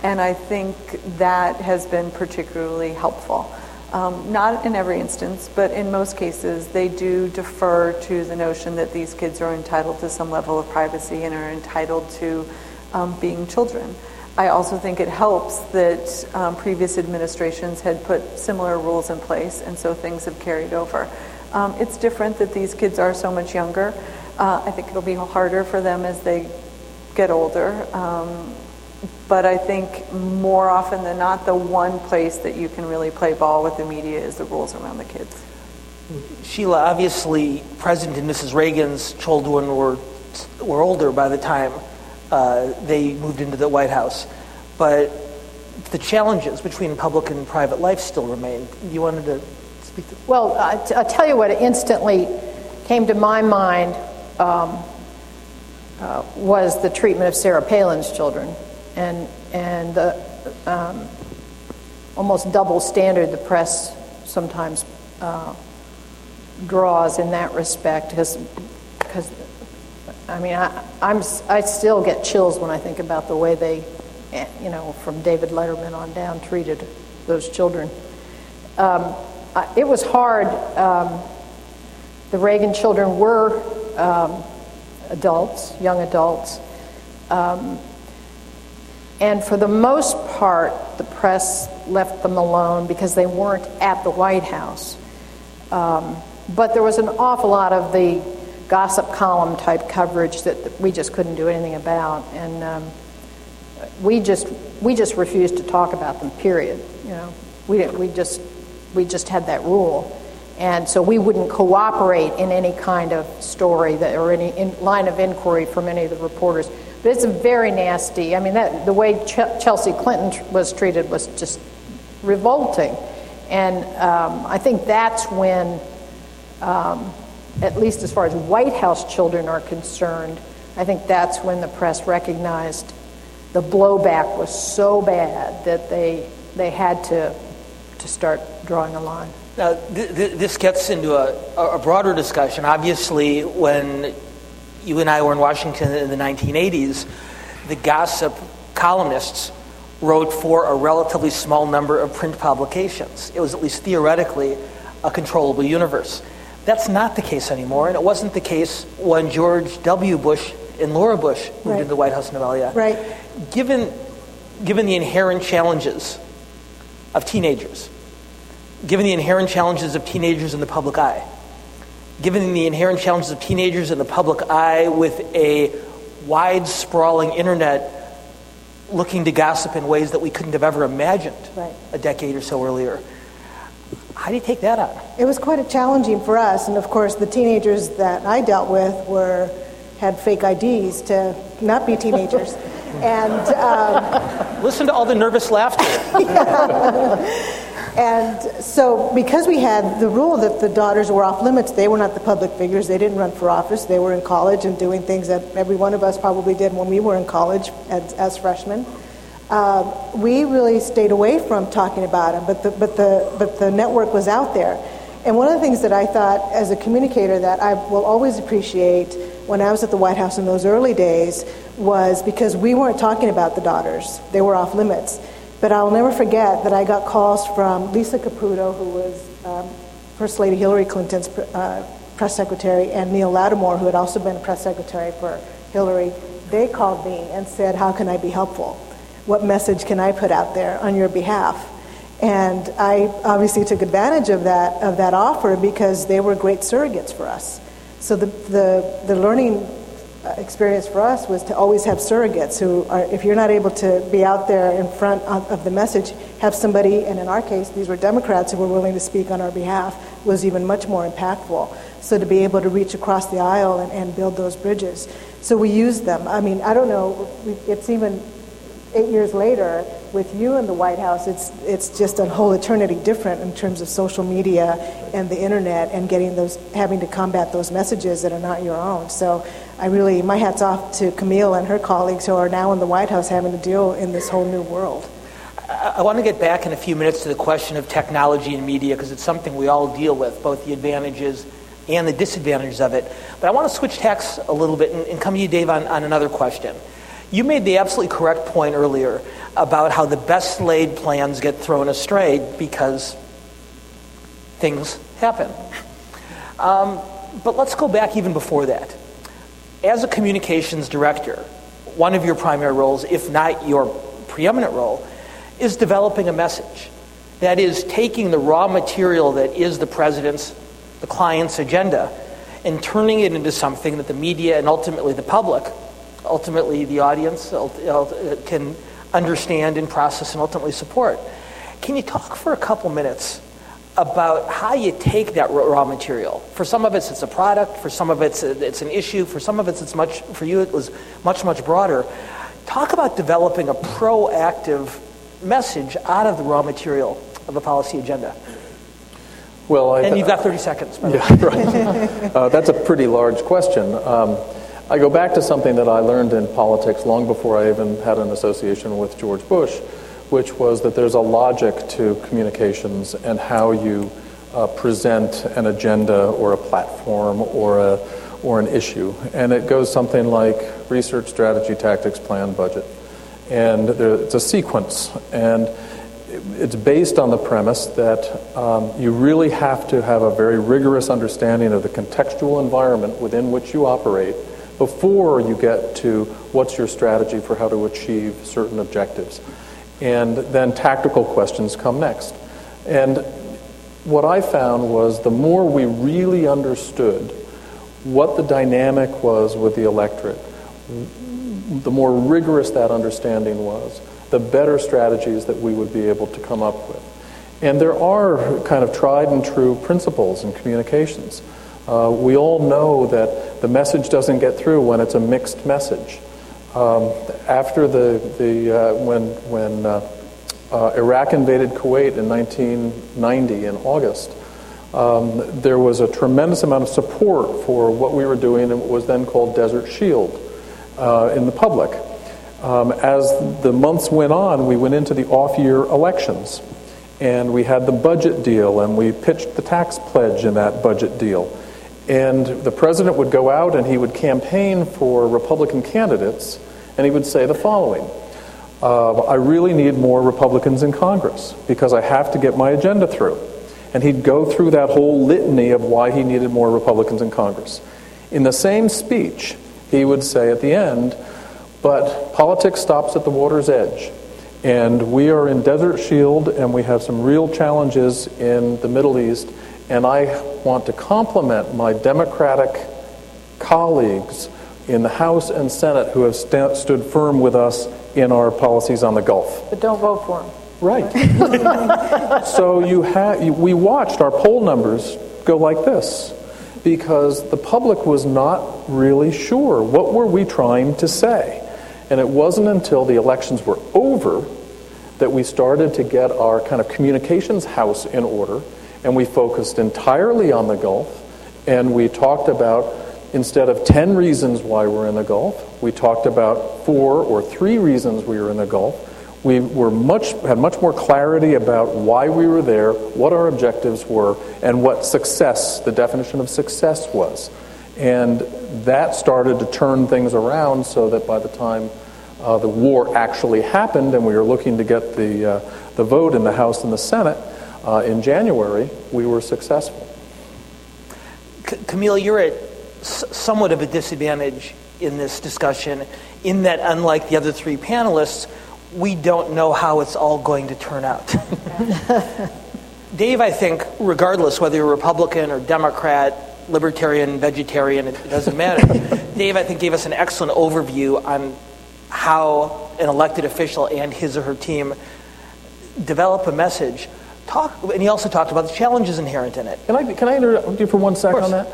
And I think that has been particularly helpful. Um, not in every instance, but in most cases, they do defer to the notion that these kids are entitled to some level of privacy and are entitled to um, being children. I also think it helps that um, previous administrations had put similar rules in place, and so things have carried over. Um, it's different that these kids are so much younger. Uh, I think it'll be harder for them as they get older. Um, but I think more often than not, the one place that you can really play ball with the media is the rules around the kids. Sheila, obviously, President and Mrs. Reagan's children were, were older by the time uh, they moved into the White House. But the challenges between public and private life still remain. You wanted to speak to? Well, I t- I'll tell you what instantly came to my mind um, uh, was the treatment of Sarah Palin's children and, and the um, almost double standard the press sometimes uh, draws in that respect because I mean I, I'm I still get chills when I think about the way they eh, you know from David Letterman on down treated those children. Um, it was hard. Um, the Reagan children were um, adults, young adults. And for the most part, the press left them alone because they weren't at the White House. Um, but there was an awful lot of the gossip column type coverage that we just couldn't do anything about. And um, we just we just refused to talk about them. Period. You know, we we just we just had that rule. And so we wouldn't cooperate in any kind of story that, or any in, line of inquiry from any of the reporters. But it's very nasty. I mean, that, the way Ch- Chelsea Clinton tr- was treated was just revolting. And um, I think that's when, um, at least as far as White House children are concerned, I think that's when the press recognized the blowback was so bad that they, they had to, to start drawing a line. Now, th- th- this gets into a, a broader discussion. Obviously, when you and I were in Washington in the 1980s, the gossip columnists wrote for a relatively small number of print publications. It was at least theoretically a controllable universe. That's not the case anymore, and it wasn't the case when George W. Bush and Laura Bush moved Right. into the White House in Novelia. Right. Given, given the inherent challenges of teenagers, given the inherent challenges of teenagers in the public eye, given the inherent challenges of teenagers in the public eye with a wide, sprawling internet looking to gossip in ways that we couldn't have ever imagined Right. a decade or so earlier. How do you take that on? It was quite a challenging for us, and of course, the teenagers that I dealt with were had fake IDs to not be teenagers, and um, Listen to all the nervous laughter. and so because we had the rule that the daughters were off limits, they were not the public figures. They didn't run for office. They were in college and doing things that every one of us probably did when we were in college as, as freshmen. Um, we really stayed away from talking about them, but the, but the but the network was out there. And one of the things that I thought as a communicator that I will always appreciate when I was at the White House in those early days was because we weren't talking about the daughters. They were off limits. But I'll never forget that I got calls from Lisa Caputo, who was um, First Lady Hillary Clinton's uh, press secretary, and Neel Lattimore, who had also been press secretary for Hillary. They called me and said, How can I be helpful? What message can I put out there on your behalf? And I obviously took advantage of that, of that offer because they were great surrogates for us. So the, the, the learning Uh, experience for us was to always have surrogates who are, if you're not able to be out there in front of, of the message, have somebody, and in our case, these were Democrats who were willing to speak on our behalf, was even much more impactful. So to be able to reach across the aisle and, and build those bridges. So we used them. I mean, I don't know, it's even eight years later, with you in the White House, it's it's just a whole eternity different in terms of social media and the internet and getting those having to combat those messages that are not your own. So I really my hats off to Camille and her colleagues who are now in the White House having to deal in this whole new world. I, want to get back in a few minutes to the question of technology and media because it's something we all deal with, both the advantages and the disadvantages of it. But I want to switch tacks a little bit and, and come to you, Dave, on, on another question. You made the absolutely correct point earlier about how the best laid plans get thrown astray because things happen. Um, but let's go back even before that. As a communications director, one of your primary roles, if not your preeminent role, is developing a message. That is, taking the raw material that is the president's, the client's agenda, and turning it into something that the media and ultimately the public, ultimately the audience, can understand and process and ultimately support. Can you talk for a couple minutes about how you take that raw material? For some of us, it's a product. For some of it's it's an issue. For some of us, it's much. For you, it was much much broader. Talk about developing a proactive message out of the raw material of a policy agenda. Well, I, And you've got 30 seconds. by the way. Yeah, right. uh, that's a pretty large question. Um, I go back to something that I learned in politics long before I even had an association with George Bush, which was that there's a logic to communications and how you uh, present an agenda or a platform or a or an issue, and it goes something like research, strategy, tactics, plan, budget, and there, it's a sequence. And it's based on the premise that um, you really have to have a very rigorous understanding of the contextual environment within which you operate before you get to what's your strategy for how to achieve certain objectives. And then tactical questions come next. And what I found was the more we really understood what the dynamic was with the electorate, the more rigorous that understanding was, the better strategies that we would be able to come up with. And there are kind of tried and true principles in communications. Uh, we all know that the message doesn't get through when it's a mixed message. Um, after the, the uh, when, when uh, uh, Iraq invaded Kuwait in 1990 in August, um, there was a tremendous amount of support for what we were doing and what was then called Desert Shield uh, in the public. Um, as the months went on, we went into the off year elections. And we had the budget deal, and we pitched the tax pledge in that budget deal. And the president would go out and he would campaign for Republican candidates, and he would say the following uh, I really need more Republicans in Congress because I have to get my agenda through. And he'd go through that whole litany of why he needed more Republicans in Congress. In the same speech, he would say at the end, but politics stops at the water's edge. And we are in Desert Shield, and we have some real challenges in the Middle East. And I want to compliment my Democratic colleagues in the House and Senate who have st- stood firm with us in our policies on the Gulf. But don't vote for them. Right. so you ha- we watched our poll numbers go like this because the public was not really sure what were we trying to say. And it wasn't until the elections were over that we started to get our kind of communications house in order and we focused entirely on the Gulf and we talked about instead of 10 reasons why we're in the Gulf, we talked about four or three reasons we were in the Gulf. We were much, had much more clarity about why we were there, what our objectives were, and what success, the definition of success was. And that started to turn things around so that by the time uh, the war actually happened and we were looking to get the, uh, the vote in the House and the Senate uh, in January, we were successful. C- Camille, you're at s- somewhat of a disadvantage in this discussion in that, unlike the other three panelists, we don't know how it's all going to turn out. Dave, I think, regardless whether you're Republican or Democrat, libertarian, vegetarian, it doesn't matter. Dave, I think, gave us an excellent overview on how an elected official and his or her team develop a message. Talk, and he also talked about the challenges inherent in it. Can I, can I interrupt you for one second on that?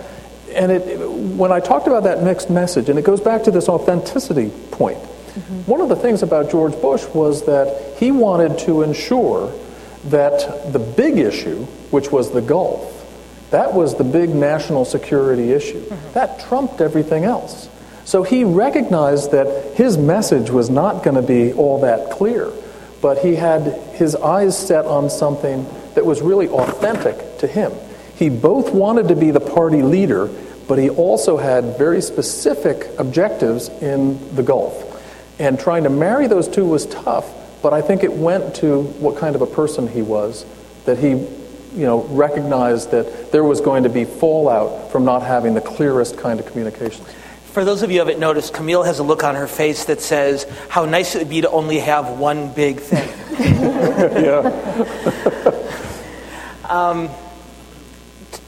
And it, when I talked about that mixed message, and it goes back to this authenticity point, mm-hmm. one of the things about George Bush was that he wanted to ensure that the big issue, which was the Gulf, that was the big national security issue. Mm-hmm. That trumped everything else. So he recognized that his message was not going to be all that clear, but he had his eyes set on something that was really authentic to him. He both wanted to be the party leader, but he also had very specific objectives in the Gulf. And trying to marry those two was tough, but I think it went to what kind of a person he was, that he you know, recognized that there was going to be fallout from not having the clearest kind of communications. For those of you who haven't noticed, Camille has a look on her face that says, How nice it would be to only have one big thing. yeah. um,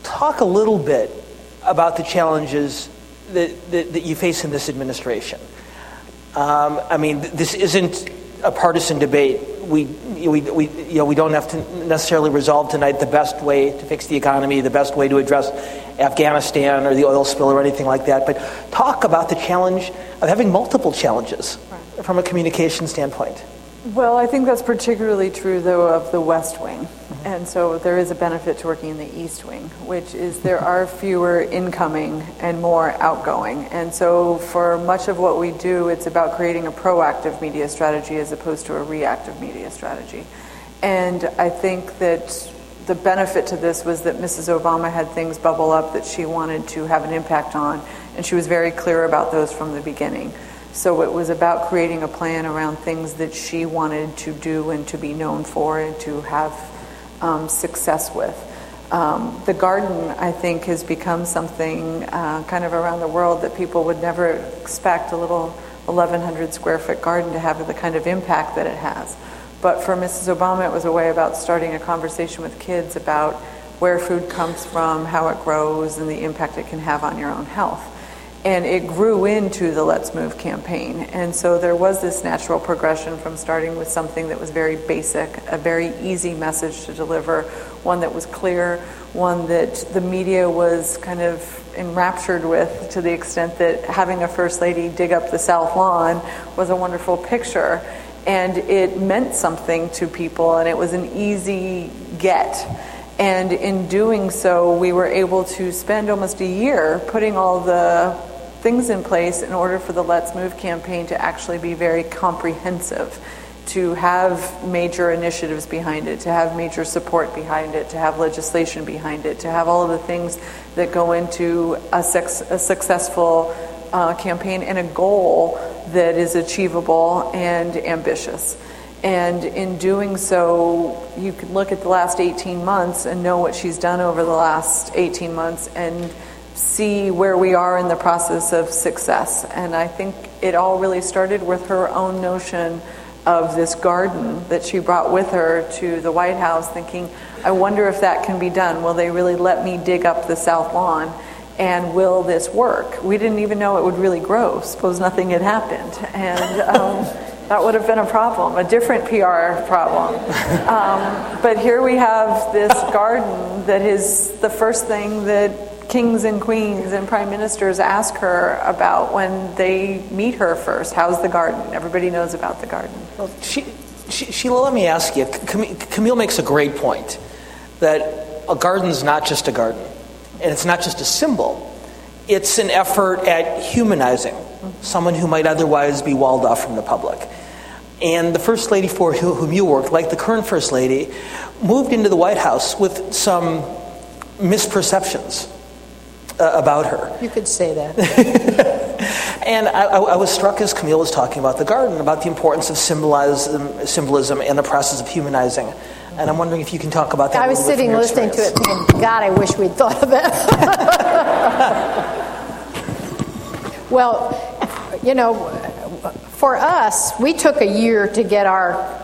talk a little bit about the challenges that, that, that you face in this administration. Um, I mean, this isn't a partisan debate. We, we, we, you know, we don't have to necessarily resolve tonight the best way to fix the economy, the best way to address Afghanistan or the oil spill or anything like that, but talk about the challenge of having multiple challenges right. from a communication standpoint. Well, I think that's particularly true, though, of the West Wing. Mm-hmm. And so there is a benefit to working in the East Wing, which is there are fewer incoming and more outgoing. And so for much of what we do, it's about creating a proactive media strategy as opposed to a reactive media strategy. And I think that the benefit to this was that Mrs. Obama had things bubble up that she wanted to have an impact on, and she was very clear about those from the beginning. So it was about creating a plan around things that she wanted to do and to be known for and to have um, success with. Um, the garden, I think, has become something uh, kind of around the world that people would never expect a little 1,100 square foot garden to have the kind of impact that it has. But for Mrs. Obama, it was a way about starting a conversation with kids about where food comes from, how it grows, and the impact it can have on your own health. And it grew into the Let's Move campaign. And so there was this natural progression from starting with something that was very basic, a very easy message to deliver, one that was clear, one that the media was kind of enraptured with to the extent that having a first lady dig up the South Lawn was a wonderful picture. And it meant something to people, and it was an easy get. And in doing so, we were able to spend almost a year putting all the things in place in order for the Let's Move campaign to actually be very comprehensive, to have major initiatives behind it, to have major support behind it, to have legislation behind it, to have all of the things that go into a, sex, a successful uh, campaign and a goal that is achievable and ambitious. And in doing so, you can look at the last 18 months and know what she's done over the last 18 months and see where we are in the process of success. And I think it all really started with her own notion of this garden that she brought with her to the White House, thinking, I wonder if that can be done. Will they really let me dig up the South Lawn? And will this work? We didn't even know it would really grow. Suppose nothing had happened. And um, that would have been a problem, a different PR problem. Um, but here we have this garden that is the first thing that kings and queens and prime ministers ask her about when they meet her first. How's the garden? Everybody knows about the garden. Well, she, she, let me ask you. Camille makes a great point that a garden's not just a garden, and it's not just a symbol. It's an effort at humanizing someone who might otherwise be walled off from the public. And the first lady for whom you worked, like the current first lady, moved into the White House with some misperceptions uh, about her. You could say that. and I, I, was struck as Camille was talking about the garden, about the importance of symbolism, symbolism and the process of humanizing. And I'm wondering if you can talk about that. I was sitting listening to it thinking, God, I wish we'd thought of that. well, you know, for us, we took a year to get our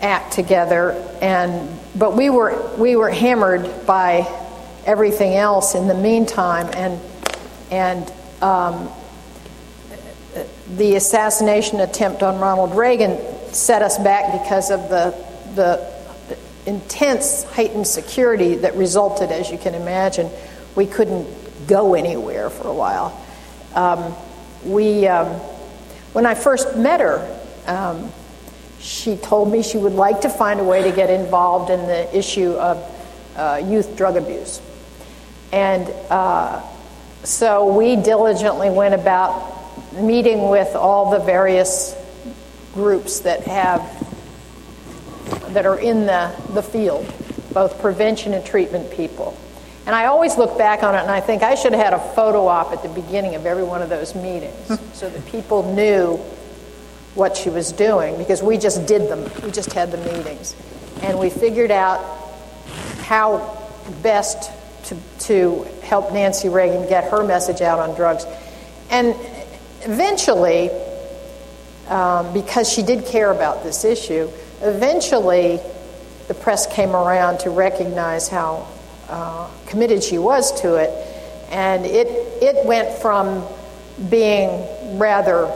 act together, and but we were we were hammered by everything else in the meantime, and and um, the assassination attempt on Ronald Reagan set us back because of the the intense heightened security that resulted, as you can imagine. We couldn't go anywhere for a while. Um, we, um, when I first met her, um, she told me she would like to find a way to get involved in the issue of uh, youth drug abuse. And uh, so we diligently went about meeting with all the various groups that have that are in the, the field, both prevention and treatment people. And I always look back on it and I think I should have had a photo op at the beginning of every one of those meetings so that people knew what she was doing because we just did them. We just had the meetings. And we figured out how best to, to help Nancy Reagan get her message out on drugs. And eventually, um, because she did care about this issue, eventually the press came around to recognize how uh, committed she was to it. And it, it went from being rather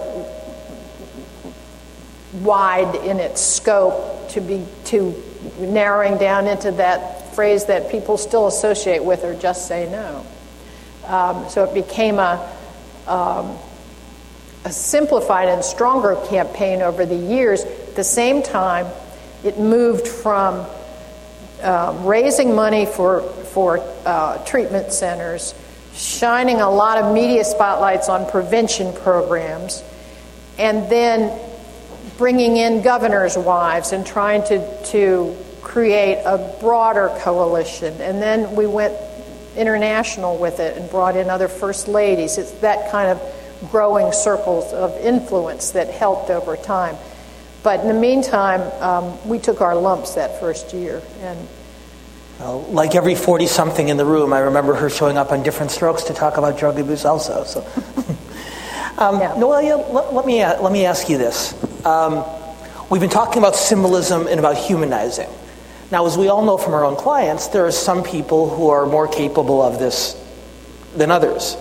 wide in its scope to be to narrowing down into that phrase that people still associate with or just say no. Um, so it became a, um, a simplified and stronger campaign over the years. At the same time, it moved from um, raising money for, for uh, treatment centers, shining a lot of media spotlights on prevention programs, and then bringing in governors' wives and trying to, to create a broader coalition. And then we went international with it and brought in other first ladies. It's that kind of growing circles of influence that helped over time. But in the meantime, um, we took our lumps that first year. And well, like every 40 something in the room, I remember her showing up on Diff'rent Strokes to talk about drug abuse also. So. um, yeah. Noelia, let, let, me, uh, let me ask you this. Um, we've been talking about symbolism and about humanizing. Now, as we all know from our own clients, there are some people who are more capable of this than others.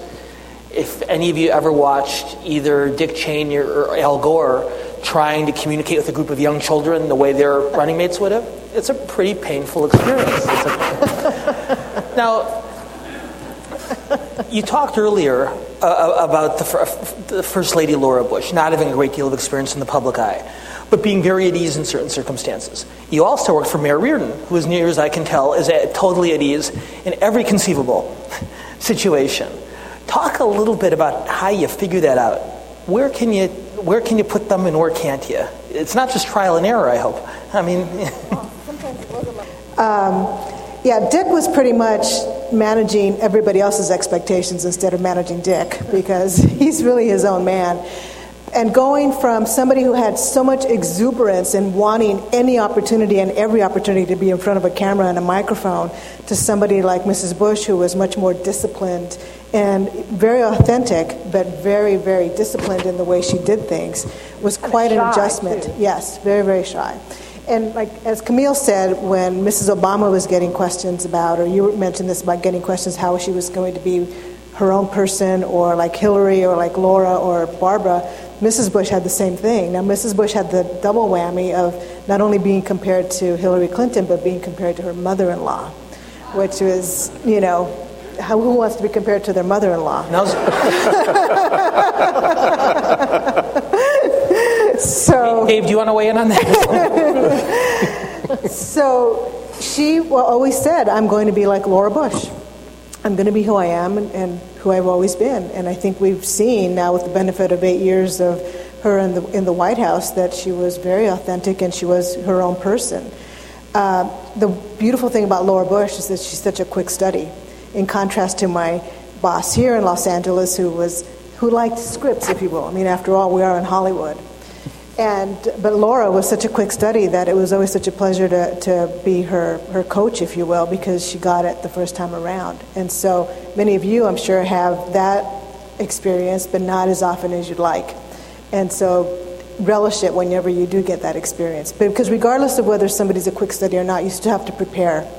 if any of you ever watched either Dick Cheney or Al Gore trying to communicate with a group of young children the way their running mates would have, it's a pretty painful experience. A, now, you talked earlier uh, about the, the First Lady Laura Bush not having a great deal of experience in the public eye, but being very at ease in certain circumstances. You also worked for Mayor Riordan, who, as near as I can tell, is at, totally at ease in every conceivable situation. Talk a little bit about how you figure that out. Where can you where can you put them and where can't you? It's not just trial and error. I hope. I mean. um, yeah, Dick was pretty much managing everybody else's expectations instead of managing Dick because he's really his own man. And going from somebody who had so much exuberance and wanting any opportunity and every opportunity to be in front of a camera and a microphone to somebody like Mrs. Bush, who was much more disciplined and very authentic, but very, very disciplined in the way she did things, was quite an adjustment. Too. Yes, very, very shy. And like as Camille said, when Mrs. Obama was getting questions about, or you mentioned this about getting questions how she was going to be her own person, or like Hillary, or like Laura, or Barbara, Mrs. Bush had the same thing. Now, Mrs. Bush had the double whammy of not only being compared to Hillary Clinton, but being compared to her mother in law, which was, you know, how, who wants to be compared to their mother in law? so, Dave, do you want to weigh in on that? so, she always said, I'm going to be like Laura Bush. I'm going to be who I am and, and, who I've always been. And I think we've seen now, with the benefit of eight years of her in the, in the White House, that she was very authentic and she was her own person. Uh, the beautiful thing about Laura Bush is that she's such a quick study, in contrast to my boss here in Los Angeles, who was who liked scripts, if you will. I mean, after all, we are in Hollywood. And, but Laura was such a quick study that it was always such a pleasure to, to be her, her coach, if you will, because she got it the first time around. And so many of you, I'm sure, have that experience, but not as often as you'd like. And so relish it whenever you do get that experience. But because regardless of whether somebody's a quick study or not, you still have to prepare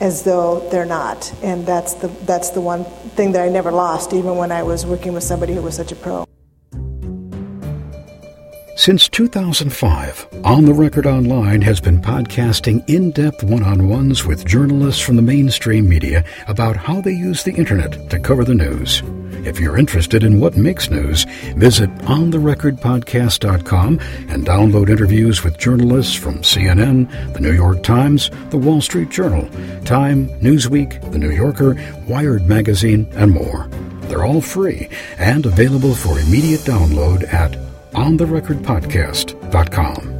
as though they're not. And that's the, that's the one thing that I never lost, even when I was working with somebody who was such a pro. Since 2005, On the Record Online has been podcasting in depth one on ones with journalists from the mainstream media about how they use the internet to cover the news. If you're interested in what makes news, visit ontherecordpodcast.com and download interviews with journalists from CNN, The New York Times, The Wall Street Journal, Time, Newsweek, The New Yorker, Wired Magazine, and more. They're all free and available for immediate download at ontherecordpodcast.com.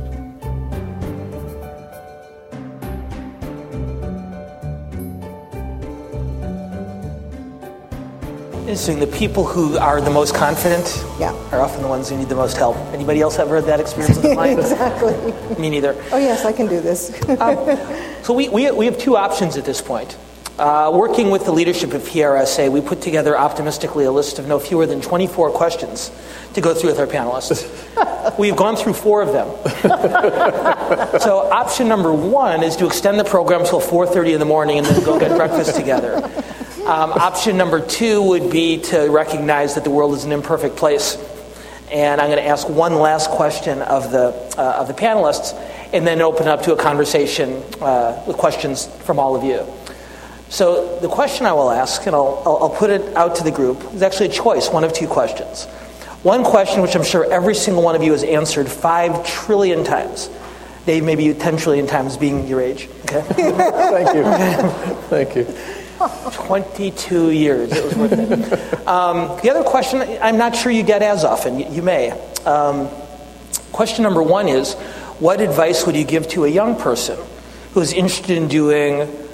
Interesting. The people who are the most confident yeah. are often the ones who need the most help. Anybody else ever had that experience with a client? exactly. Me neither. Oh, yes, I can do this. um, so we, we, we have two options at this point. Uh, working with the leadership of PRSA, we put together optimistically a list of no fewer than 24 questions to go through with our panelists. We've gone through four of them. so option number one is to extend the program till 4.30 in the morning and then go get breakfast together. Um, option number two would be to recognize that the world is an imperfect place. And I'm going to ask one last question of the, uh, of the panelists and then open up to a conversation uh, with questions from all of you. So, the question I will ask, and I'll, I'll put it out to the group, is actually a choice, one of two questions. One question which I'm sure every single one of you has answered five trillion times. Dave, maybe 10 trillion times being your age. Okay? Thank you. Thank you. 22 years. It was worth it. Um, the other question, I'm not sure you get as often. You, you may. Um, question number one is What advice would you give to a young person who's interested in doing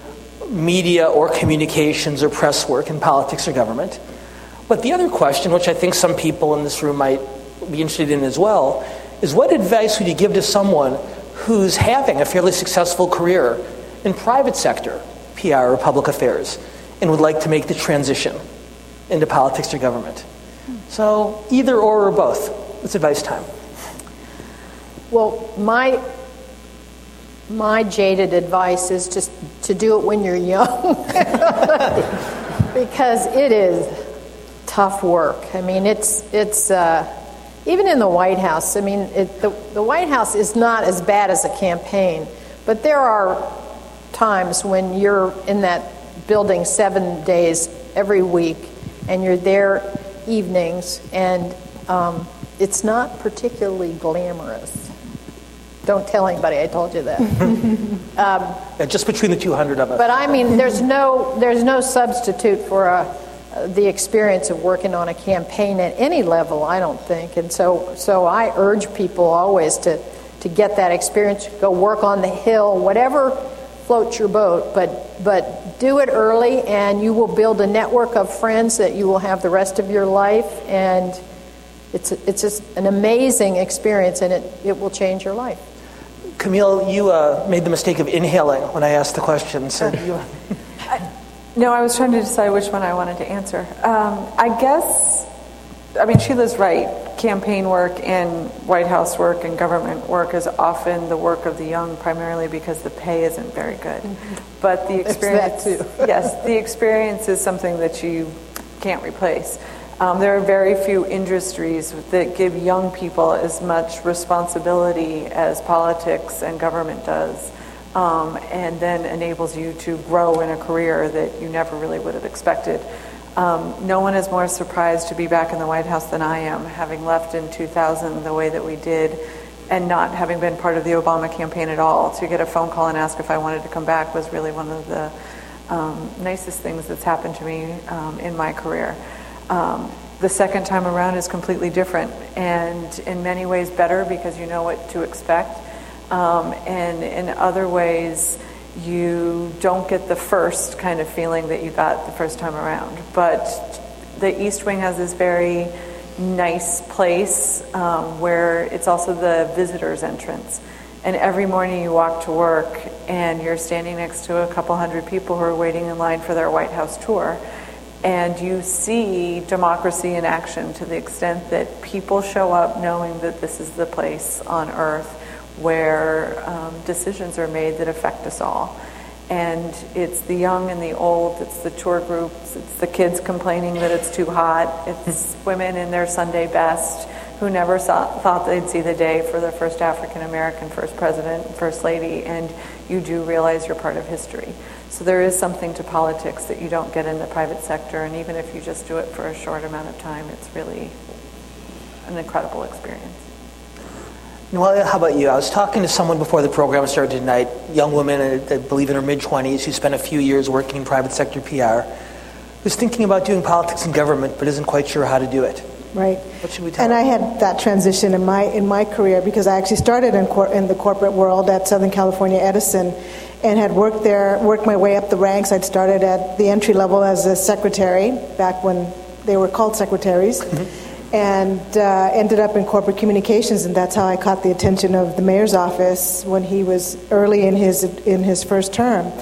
media or communications or press work in politics or government? But the other question, which I think some people in this room might be interested in as well, is what advice would you give to someone who's having a fairly successful career in private sector PR or public affairs and would like to make the transition into politics or government. So either or or both. It's advice time. Well, my my jaded advice is just to do it when you're young because it is tough work. I mean, it's it's uh, even in the White House. I mean, it, the the White House is not as bad as a campaign, but there are times when you're in that building seven days every week, and you're there evenings, and um, it's not particularly glamorous. Don't tell anybody I told you that. um, yeah, just between the 200 of us. But I mean, there's no there's no substitute for a, the experience of working on a campaign at any level. I don't think, and so so I urge people always to to get that experience. Go work on the hill, whatever floats your boat, but but do it early, and you will build a network of friends that you will have the rest of your life and. It's, it's just an amazing experience and it, it will change your life. Camille, you uh, made the mistake of inhaling when I asked the question. So you... I, no, I was trying to decide which one I wanted to answer. Um, I guess, I mean, Sheila's right. Campaign work and White House work and government work is often the work of the young, primarily because the pay isn't very good. Mm-hmm. But the experience, yes, the experience is something that you can't replace. Um, there are very few industries that give young people as much responsibility as politics and government does, um, and then enables you to grow in a career that you never really would have expected. Um, no one is more surprised to be back in the White House than I am, having left in 2000 the way that we did, and not having been part of the Obama campaign at all. To get a phone call and ask if I wanted to come back was really one of the um, nicest things that's happened to me um, in my career. Um, the second time around is completely different and in many ways better because you know what to expect. Um, and in other ways, you don't get the first kind of feeling that you got the first time around. But the East Wing has this very nice place um, where it's also the visitor's entrance. And every morning you walk to work and you're standing next to a couple hundred people who are waiting in line for their White House tour and you see democracy in action to the extent that people show up knowing that this is the place on earth where um, decisions are made that affect us all. And it's the young and the old, it's the tour groups, it's the kids complaining that it's too hot, it's women in their Sunday best who never saw, thought they'd see the day for the first African American first president, first lady, and you do realize you're part of history. So there is something to politics that you don't get in the private sector, and even if you just do it for a short amount of time, it's really an incredible experience. Well, how about you? I was talking to someone before the program started tonight, young woman, uh, I believe in her mid 20s, who spent a few years working in private sector PR, who's thinking about doing politics and government but isn't quite sure how to do it. Right. What should we tell And her? I had that transition in my in my career because I actually started in, cor- in the corporate world at Southern California Edison, and had worked there, worked my way up the ranks. I'd started at the entry level as a secretary back when they were called secretaries, mm-hmm. and uh, ended up in corporate communications, and that's how I caught the attention of the mayor's office when he was early in his in his first term.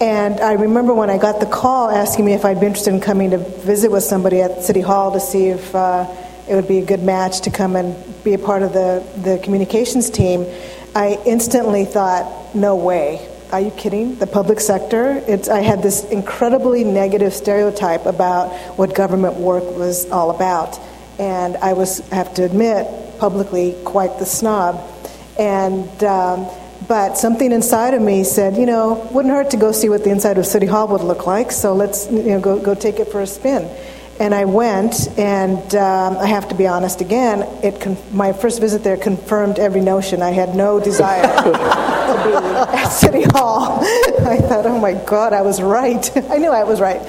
And I remember when I got the call asking me if I'd be interested in coming to visit with somebody at City Hall to see if uh, it would be a good match to come and be a part of the, the communications team. I instantly thought, no way are you kidding? The public sector? It's, I had this incredibly negative stereotype about what government work was all about. And I was, I have to admit, publicly quite the snob. And, um, but something inside of me said, you know, wouldn't hurt to go see what the inside of City Hall would look like, so let's, you know, go, go take it for a spin. And I went, and um, I have to be honest again, it con- my first visit there confirmed every notion. I had no desire to be at City Hall. I thought, oh my God, I was right. I knew I was right.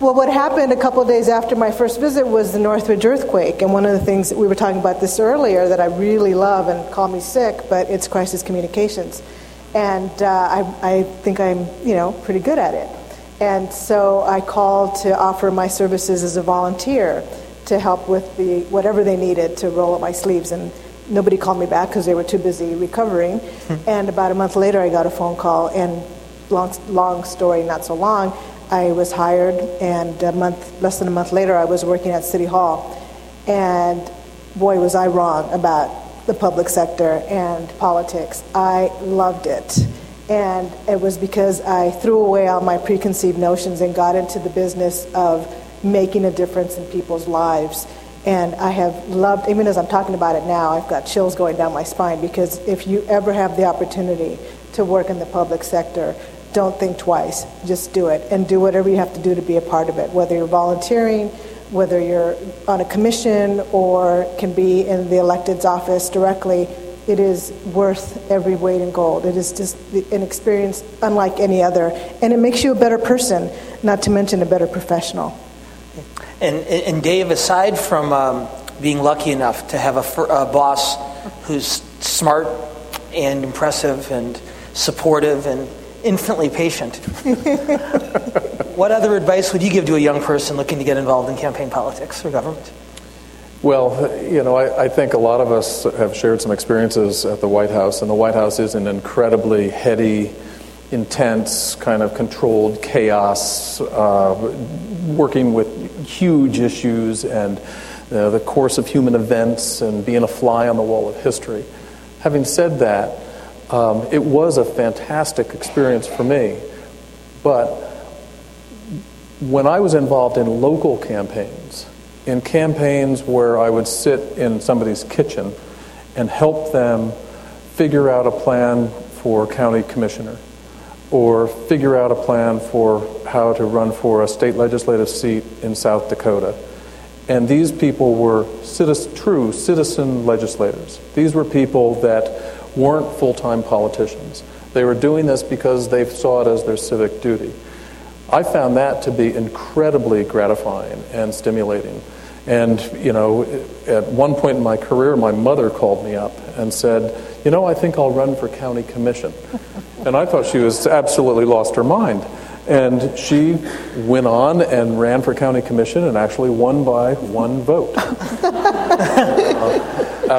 Well, what happened a couple days after my first visit was the Northridge earthquake. And one of the things that we were talking about this earlier that I really love and call me sick, but it's crisis communications. And uh, I, I think I'm, you know, pretty good at it. And so I called to offer my services as a volunteer to help with the whatever they needed to roll up my sleeves. And nobody called me back because they were too busy recovering. Hmm. and about a month later, I got a phone call. And long, long story, not so long, I was hired. And a month, less than a month later, I was working at City Hall. And boy, was I wrong about the public sector and politics. I loved it. And it was because I threw away all my preconceived notions and got into the business of making a difference in people's lives. And I have loved, even as I'm talking about it now, I've got chills going down my spine because if you ever have the opportunity to work in the public sector, don't think twice. Just do it and do whatever you have to do to be a part of it, whether you're volunteering, whether you're on a commission or can be in the elected's office directly. It is worth every weight in gold. It is just an experience unlike any other, and it makes you a better person, not to mention a better professional. And, and Dave, aside from um, being lucky enough to have a, a boss who's smart and impressive and supportive and infinitely patient. what other advice would you give to a young person looking to get involved in campaign politics or government? Well, you know, I, I, think a lot of us have shared some experiences at the White House, and the White House is an incredibly heady, intense, kind of controlled chaos, uh, working with huge issues and the course of human events and being a fly on the wall of history. Having said that, um, it was a fantastic experience for me. But when I was involved in local campaigns, in campaigns where I would sit in somebody's kitchen and help them figure out a plan for county commissioner or figure out a plan for how to run for a state legislative seat in South Dakota. And these people were citizen, true citizen legislators. These were people that weren't full time politicians. They were doing this because they saw it as their civic duty. I found that to be incredibly gratifying and stimulating. And, you know, at one point in my career, my mother called me up and said, You know, I think I'll run for county commission. And I thought she was absolutely lost her mind. And she went on and ran for county commission and actually won by one vote. uh,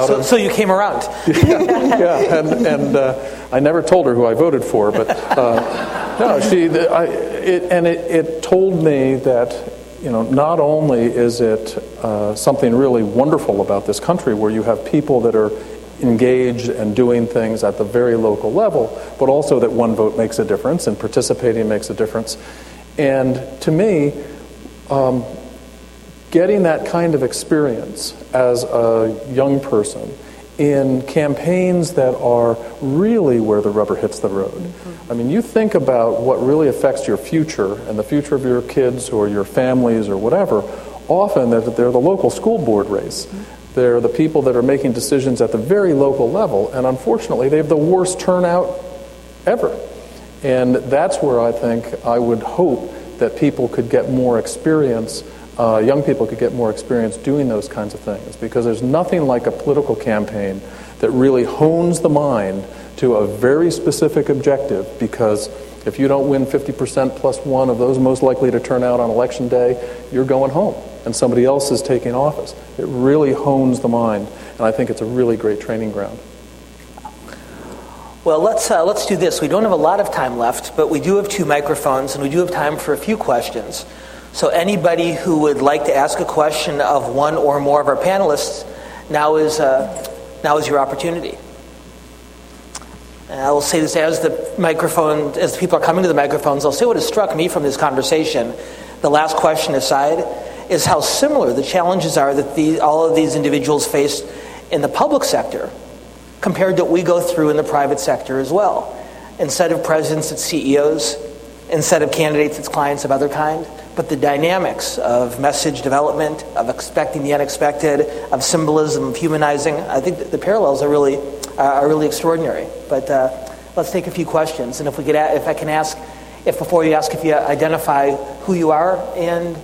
so, of, so, you came around. yeah, yeah, and, and uh, I never told her who I voted for, but uh, no, she. I, it, and it, it told me that you know, not only is it uh, something really wonderful about this country where you have people that are engaged and doing things at the very local level, but also that one vote makes a difference and participating makes a difference. And to me, um, getting that kind of experience as a young person in campaigns that are really where the rubber hits the road. Mm-hmm. I mean, you think about what really affects your future and the future of your kids or your families or whatever, often they're the local school board race. Mm-hmm. They're the people that are making decisions at the very local level, and unfortunately, they have the worst turnout ever. And that's where I think I would hope that people could get more experience, uh, young people could get more experience doing those kinds of things, because there's nothing like a political campaign that really hones the mind to a very specific objective, because if you don't win 50% plus one of those most likely to turn out on election day, you're going home and somebody else is taking office. It really hones the mind, and I think it's a really great training ground. Well, let's, uh, let's do this. We don't have a lot of time left, but we do have two microphones, and we do have time for a few questions. So, anybody who would like to ask a question of one or more of our panelists, now is, uh, now is your opportunity. And I will say this as the microphone, as the people are coming to the microphones, I'll say what has struck me from this conversation, the last question aside, is how similar the challenges are that all of these individuals face in the public sector compared to what we go through in the private sector as well. Instead of presidents, it's CEOs. Instead of candidates, it's clients of other kind. But the dynamics of message development, of expecting the unexpected, of symbolism, of humanizing, I think the parallels are really, uh, are really extraordinary. But uh, let's take a few questions. And if, we could, if I can ask, if before you ask, if you identify who you are and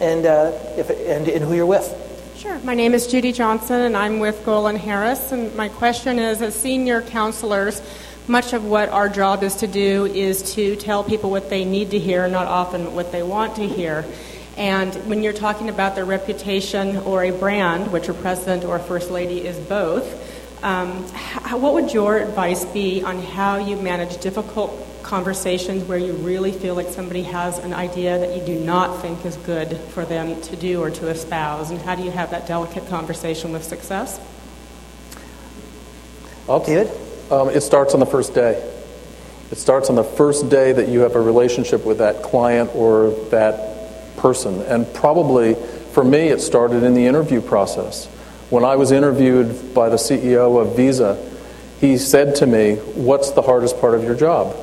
and, uh, if, and, and who you're with. Sure. My name is Judy Johnson, and I'm with Golin Harris. And my question is as senior counselors, much of what our job is to do is to tell people what they need to hear, not often what they want to hear. And when you're talking about their reputation or a brand, which a president or first lady is both, um, how, what would your advice be on how you manage difficult conversations where you really feel like somebody has an idea that you do not think is good for them to do or to espouse? And how do you have that delicate conversation with success? Well, David? Um, it starts on the first day. It starts on the first day that you have a relationship with that client or that person. And probably for me, it started in the interview process. When I was interviewed by the CEO of Visa, he said to me, What's the hardest part of your job?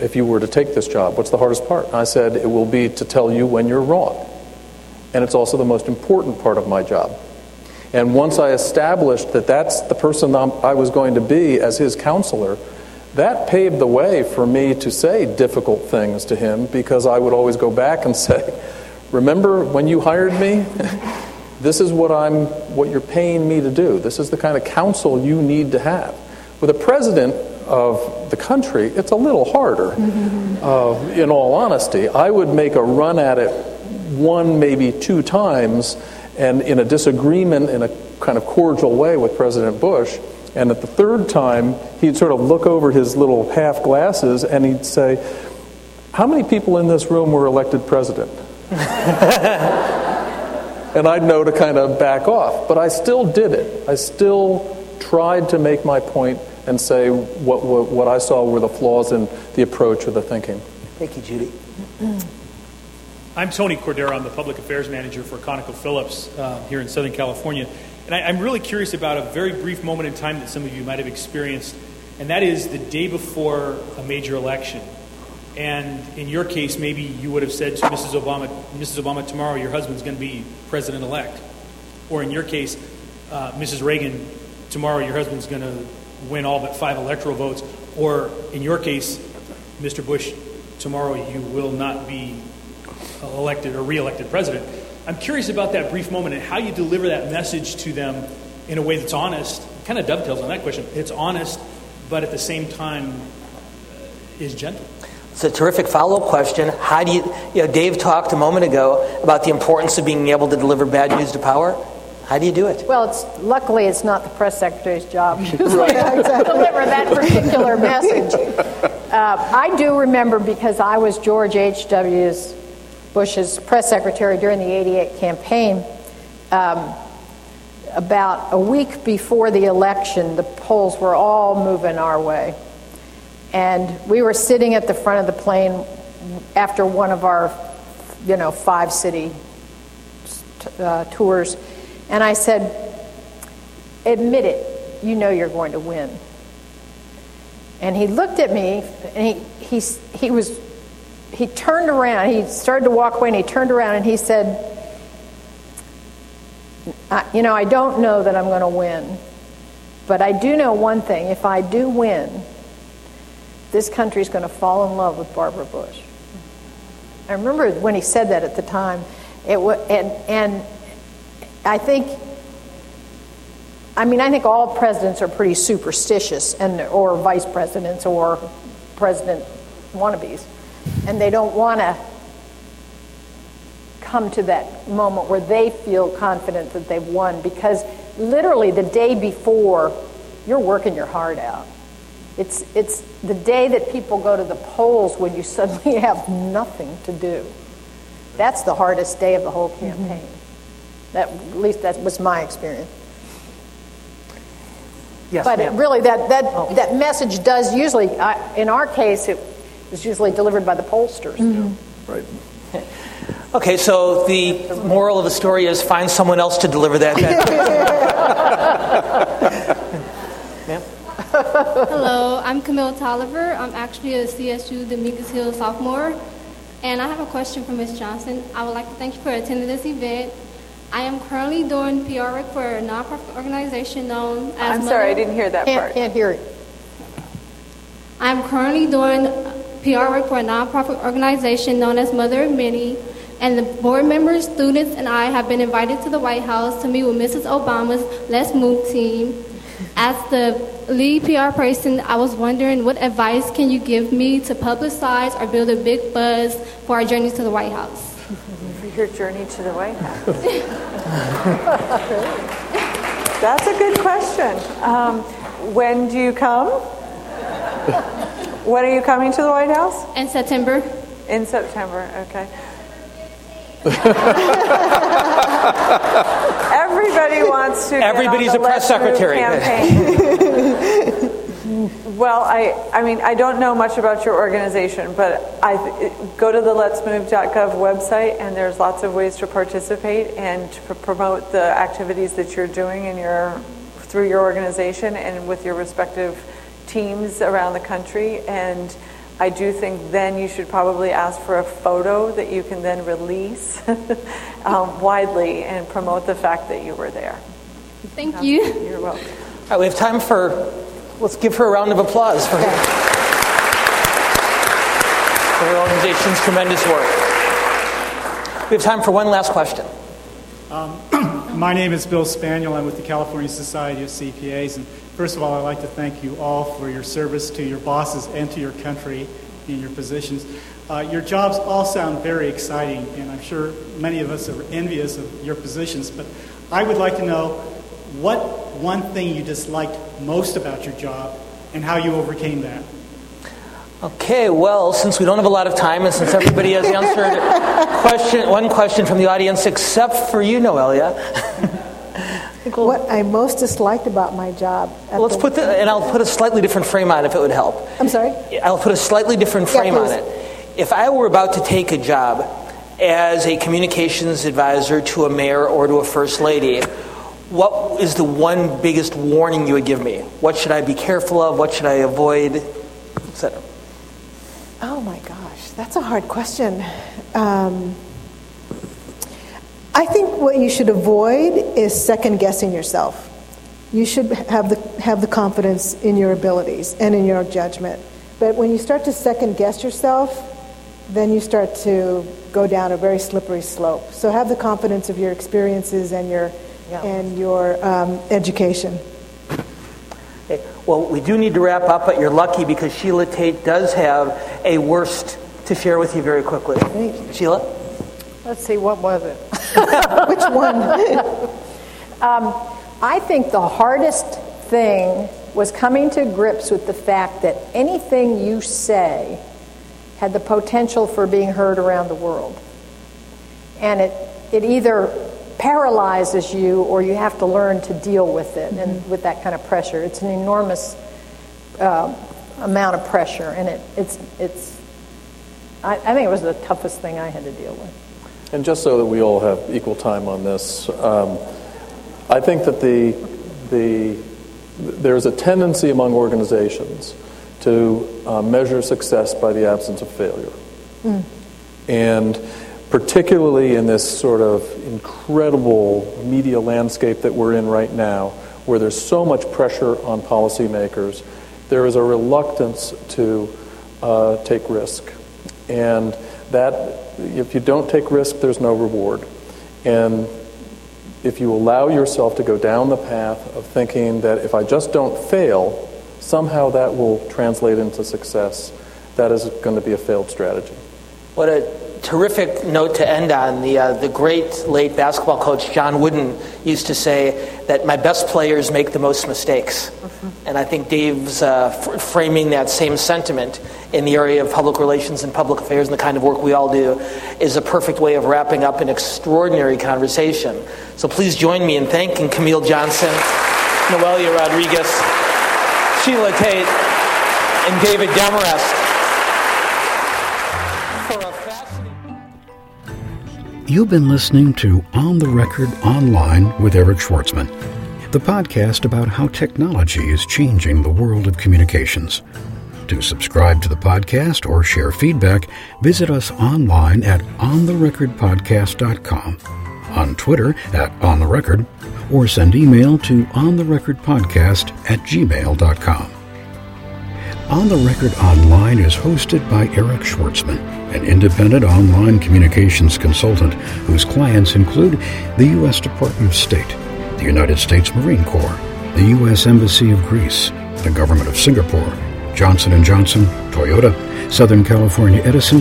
If you were to take this job, what's the hardest part? And I said, It will be to tell you when you're wrong. And it's also the most important part of my job. And once I established that that's the person I was going to be as his counselor, that paved the way for me to say difficult things to him because I would always go back and say, Remember when you hired me? this is what I'm what you're paying me to do. This is the kind of counsel you need to have. With a president of the country, it's a little harder. Uh, in all honesty, I would make a run at it one, maybe two times, and in a disagreement in a kind of cordial way with President Bush. And at the third time, he'd sort of look over his little half glasses and he'd say, How many people in this room were elected president? and I'd know to kind of back off. But I still did it. I still tried to make my point and say what, what, what I saw were the flaws in the approach or the thinking. Thank you, Judy. I'm Tony Cordero. I'm the public affairs manager for ConocoPhillips uh, here in Southern California. And I, I'm really curious about a very brief moment in time that some of you might have experienced, and that is the day before a major election. And in your case, maybe you would have said to Mrs. Obama, Mrs. Obama, tomorrow your husband's going to be president elect. Or in your case, uh, Mrs. Reagan, tomorrow your husband's going to win all but five electoral votes. Or in your case, Mr. Bush, tomorrow you will not be elected or reelected president. I'm curious about that brief moment and how you deliver that message to them in a way that's honest. Kind of dovetails on that question. It's honest, but at the same time uh, is gentle. It's a terrific follow-up question. How do you, you know, Dave talked a moment ago about the importance of being able to deliver bad news to power. How do you do it? Well, it's, luckily, it's not the press secretary's job to deliver that particular message. Uh, I do remember because I was George H.W.'s Bush's press secretary during the 88 campaign. Um, about a week before the election, the polls were all moving our way. And we were sitting at the front of the plane after one of our, you know, five city uh, tours. And I said, Admit it, you know you're going to win. And he looked at me and he, he, he was he turned around. He started to walk away and he turned around and he said, You know, I don't know that I'm going to win, but I do know one thing. If I do win, this country is going to fall in love with Barbara Bush. I remember when he said that at the time. It was, and, and I think, I mean, I think all presidents are pretty superstitious, and or vice presidents or president wannabes and they don't want to come to that moment where they feel confident that they've won because literally the day before you're working your heart out it's it's the day that people go to the polls when you suddenly have nothing to do that's the hardest day of the whole campaign mm-hmm. that at least that was my experience yes, but it, really that that oh. that message does usually I, in our case it was usually delivered by the pollsters. Mm-hmm. Right. Okay, so the moral of the story is find someone else to deliver that. Hello, I'm Camille Tolliver. I'm actually a CSU Dominguez Hill sophomore. And I have a question for Ms. Johnston. I would like to thank you for attending this event. I am currently doing PR work for a nonprofit organization known as. I'm sorry, I didn't hear that can't, part. Can't hear it. I'm currently doing PR work for a nonprofit organization known as Mother of Many, and the board members, students, and I have been invited to the White House to meet with Mrs. Obama's Let's Move team. As the lead PR person, I was wondering what advice can you give me to publicize or build a big buzz for our journey to the White House? For your journey to the White House. That's a good question. Um, when do you come? When are you coming to the White House? In September. In September, okay. Everybody wants to. Everybody's a press secretary. Well, I, I mean, I don't know much about your organization, but I go to the letsmove.gov website, and there's lots of ways to participate and to promote the activities that you're doing in your through your organization and with your respective teams around the country. And I do think then you should probably ask for a photo that you can then release um, widely and promote the fact that you were there. Thank you. You're welcome. All right, we have time for Let's give her a round of applause for, her, for her organization's tremendous work. We have time for one last question. Um, my name is Bill Spaniel. I'm with the California Society of CPAs. And first of all, I'd like to thank you all for your service to your bosses and to your country in your positions. Uh, your jobs all sound very exciting, and I'm sure many of us are envious of your positions. But I would like to know what one thing you disliked most about your job and how you overcame that. Okay, well, since we don't have a lot of time and since everybody has answered question, one question from the audience except for you, Noelia. what I most disliked about my job. Let's the, put the, and I'll put a slightly different frame on it if it would help. I'm sorry? I'll put a slightly different frame yeah, on it. If I were about to take a job as a communications advisor to a mayor or to a first lady, what is the one biggest warning you would give me? What should I be careful of? What should I avoid, etc.? Oh my gosh, that's a hard question. Um, I think what you should avoid is second guessing yourself. You should have the, have the confidence in your abilities and in your judgment. But when you start to second guess yourself, then you start to go down a very slippery slope. So have the confidence of your experiences and your yeah. and your um, education. Okay. Well, we do need to wrap up, but you're lucky because Sheila Tate does have a worst to share with you very quickly. Great. Sheila? Let's see, what was it? Which one? um, I think the hardest thing was coming to grips with the fact that anything you say had the potential for being heard around the world. And it, it either paralyzes you or you have to learn to deal with it mm-hmm. and with that kind of pressure. It's an enormous uh, amount of pressure, and it, it's, it's I, I, think it was the toughest thing I had to deal with. And just so that we all have equal time on this, um, I think that the, the, there's a tendency among organizations to uh, measure success by the absence of failure. Mm. And particularly in this sort of incredible media landscape that we're in right now, where there's so much pressure on policymakers, there is a reluctance to uh, take risk. And that, if you don't take risk, there's no reward. And if you allow yourself to go down the path of thinking that if I just don't fail, somehow that will translate into success, that is going to be a failed strategy. What a terrific note to end on. The, uh, the great late basketball coach John Wooden used to say that my best players make the most mistakes. Mm-hmm. And I think Dave's uh, f- framing that same sentiment in the area of public relations and public affairs and the kind of work we all do is a perfect way of wrapping up an extraordinary conversation. So please join me in thanking Camille Johnston, Noelia Rodriguez, Sheila Tate, and David Demarest. You've been listening to On the Record Online with Eric Schwartzman, the podcast about how technology is changing the world of communications. To subscribe to the podcast or share feedback, visit us online at ontherecordpodcast.com, on Twitter at ontherecord, or send email to ontherecordpodcast at gmail.com. On the Record Online is hosted by Eric Schwartzman, an independent online communications consultant whose clients include the U.S. Department of State, the United States Marine Corps, the U.S. Embassy of Greece, the Government of Singapore, Johnson & Johnson, Toyota, Southern California Edison,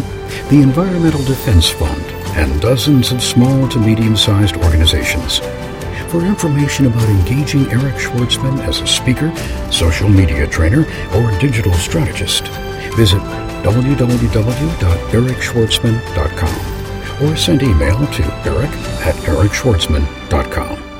the Environmental Defense Fund, and dozens of small to medium-sized organizations. For information about engaging Eric Schwartzman as a speaker, social media trainer, or digital strategist, visit www.ericschwartzman.com or send email to eric at ericschwartzman.com.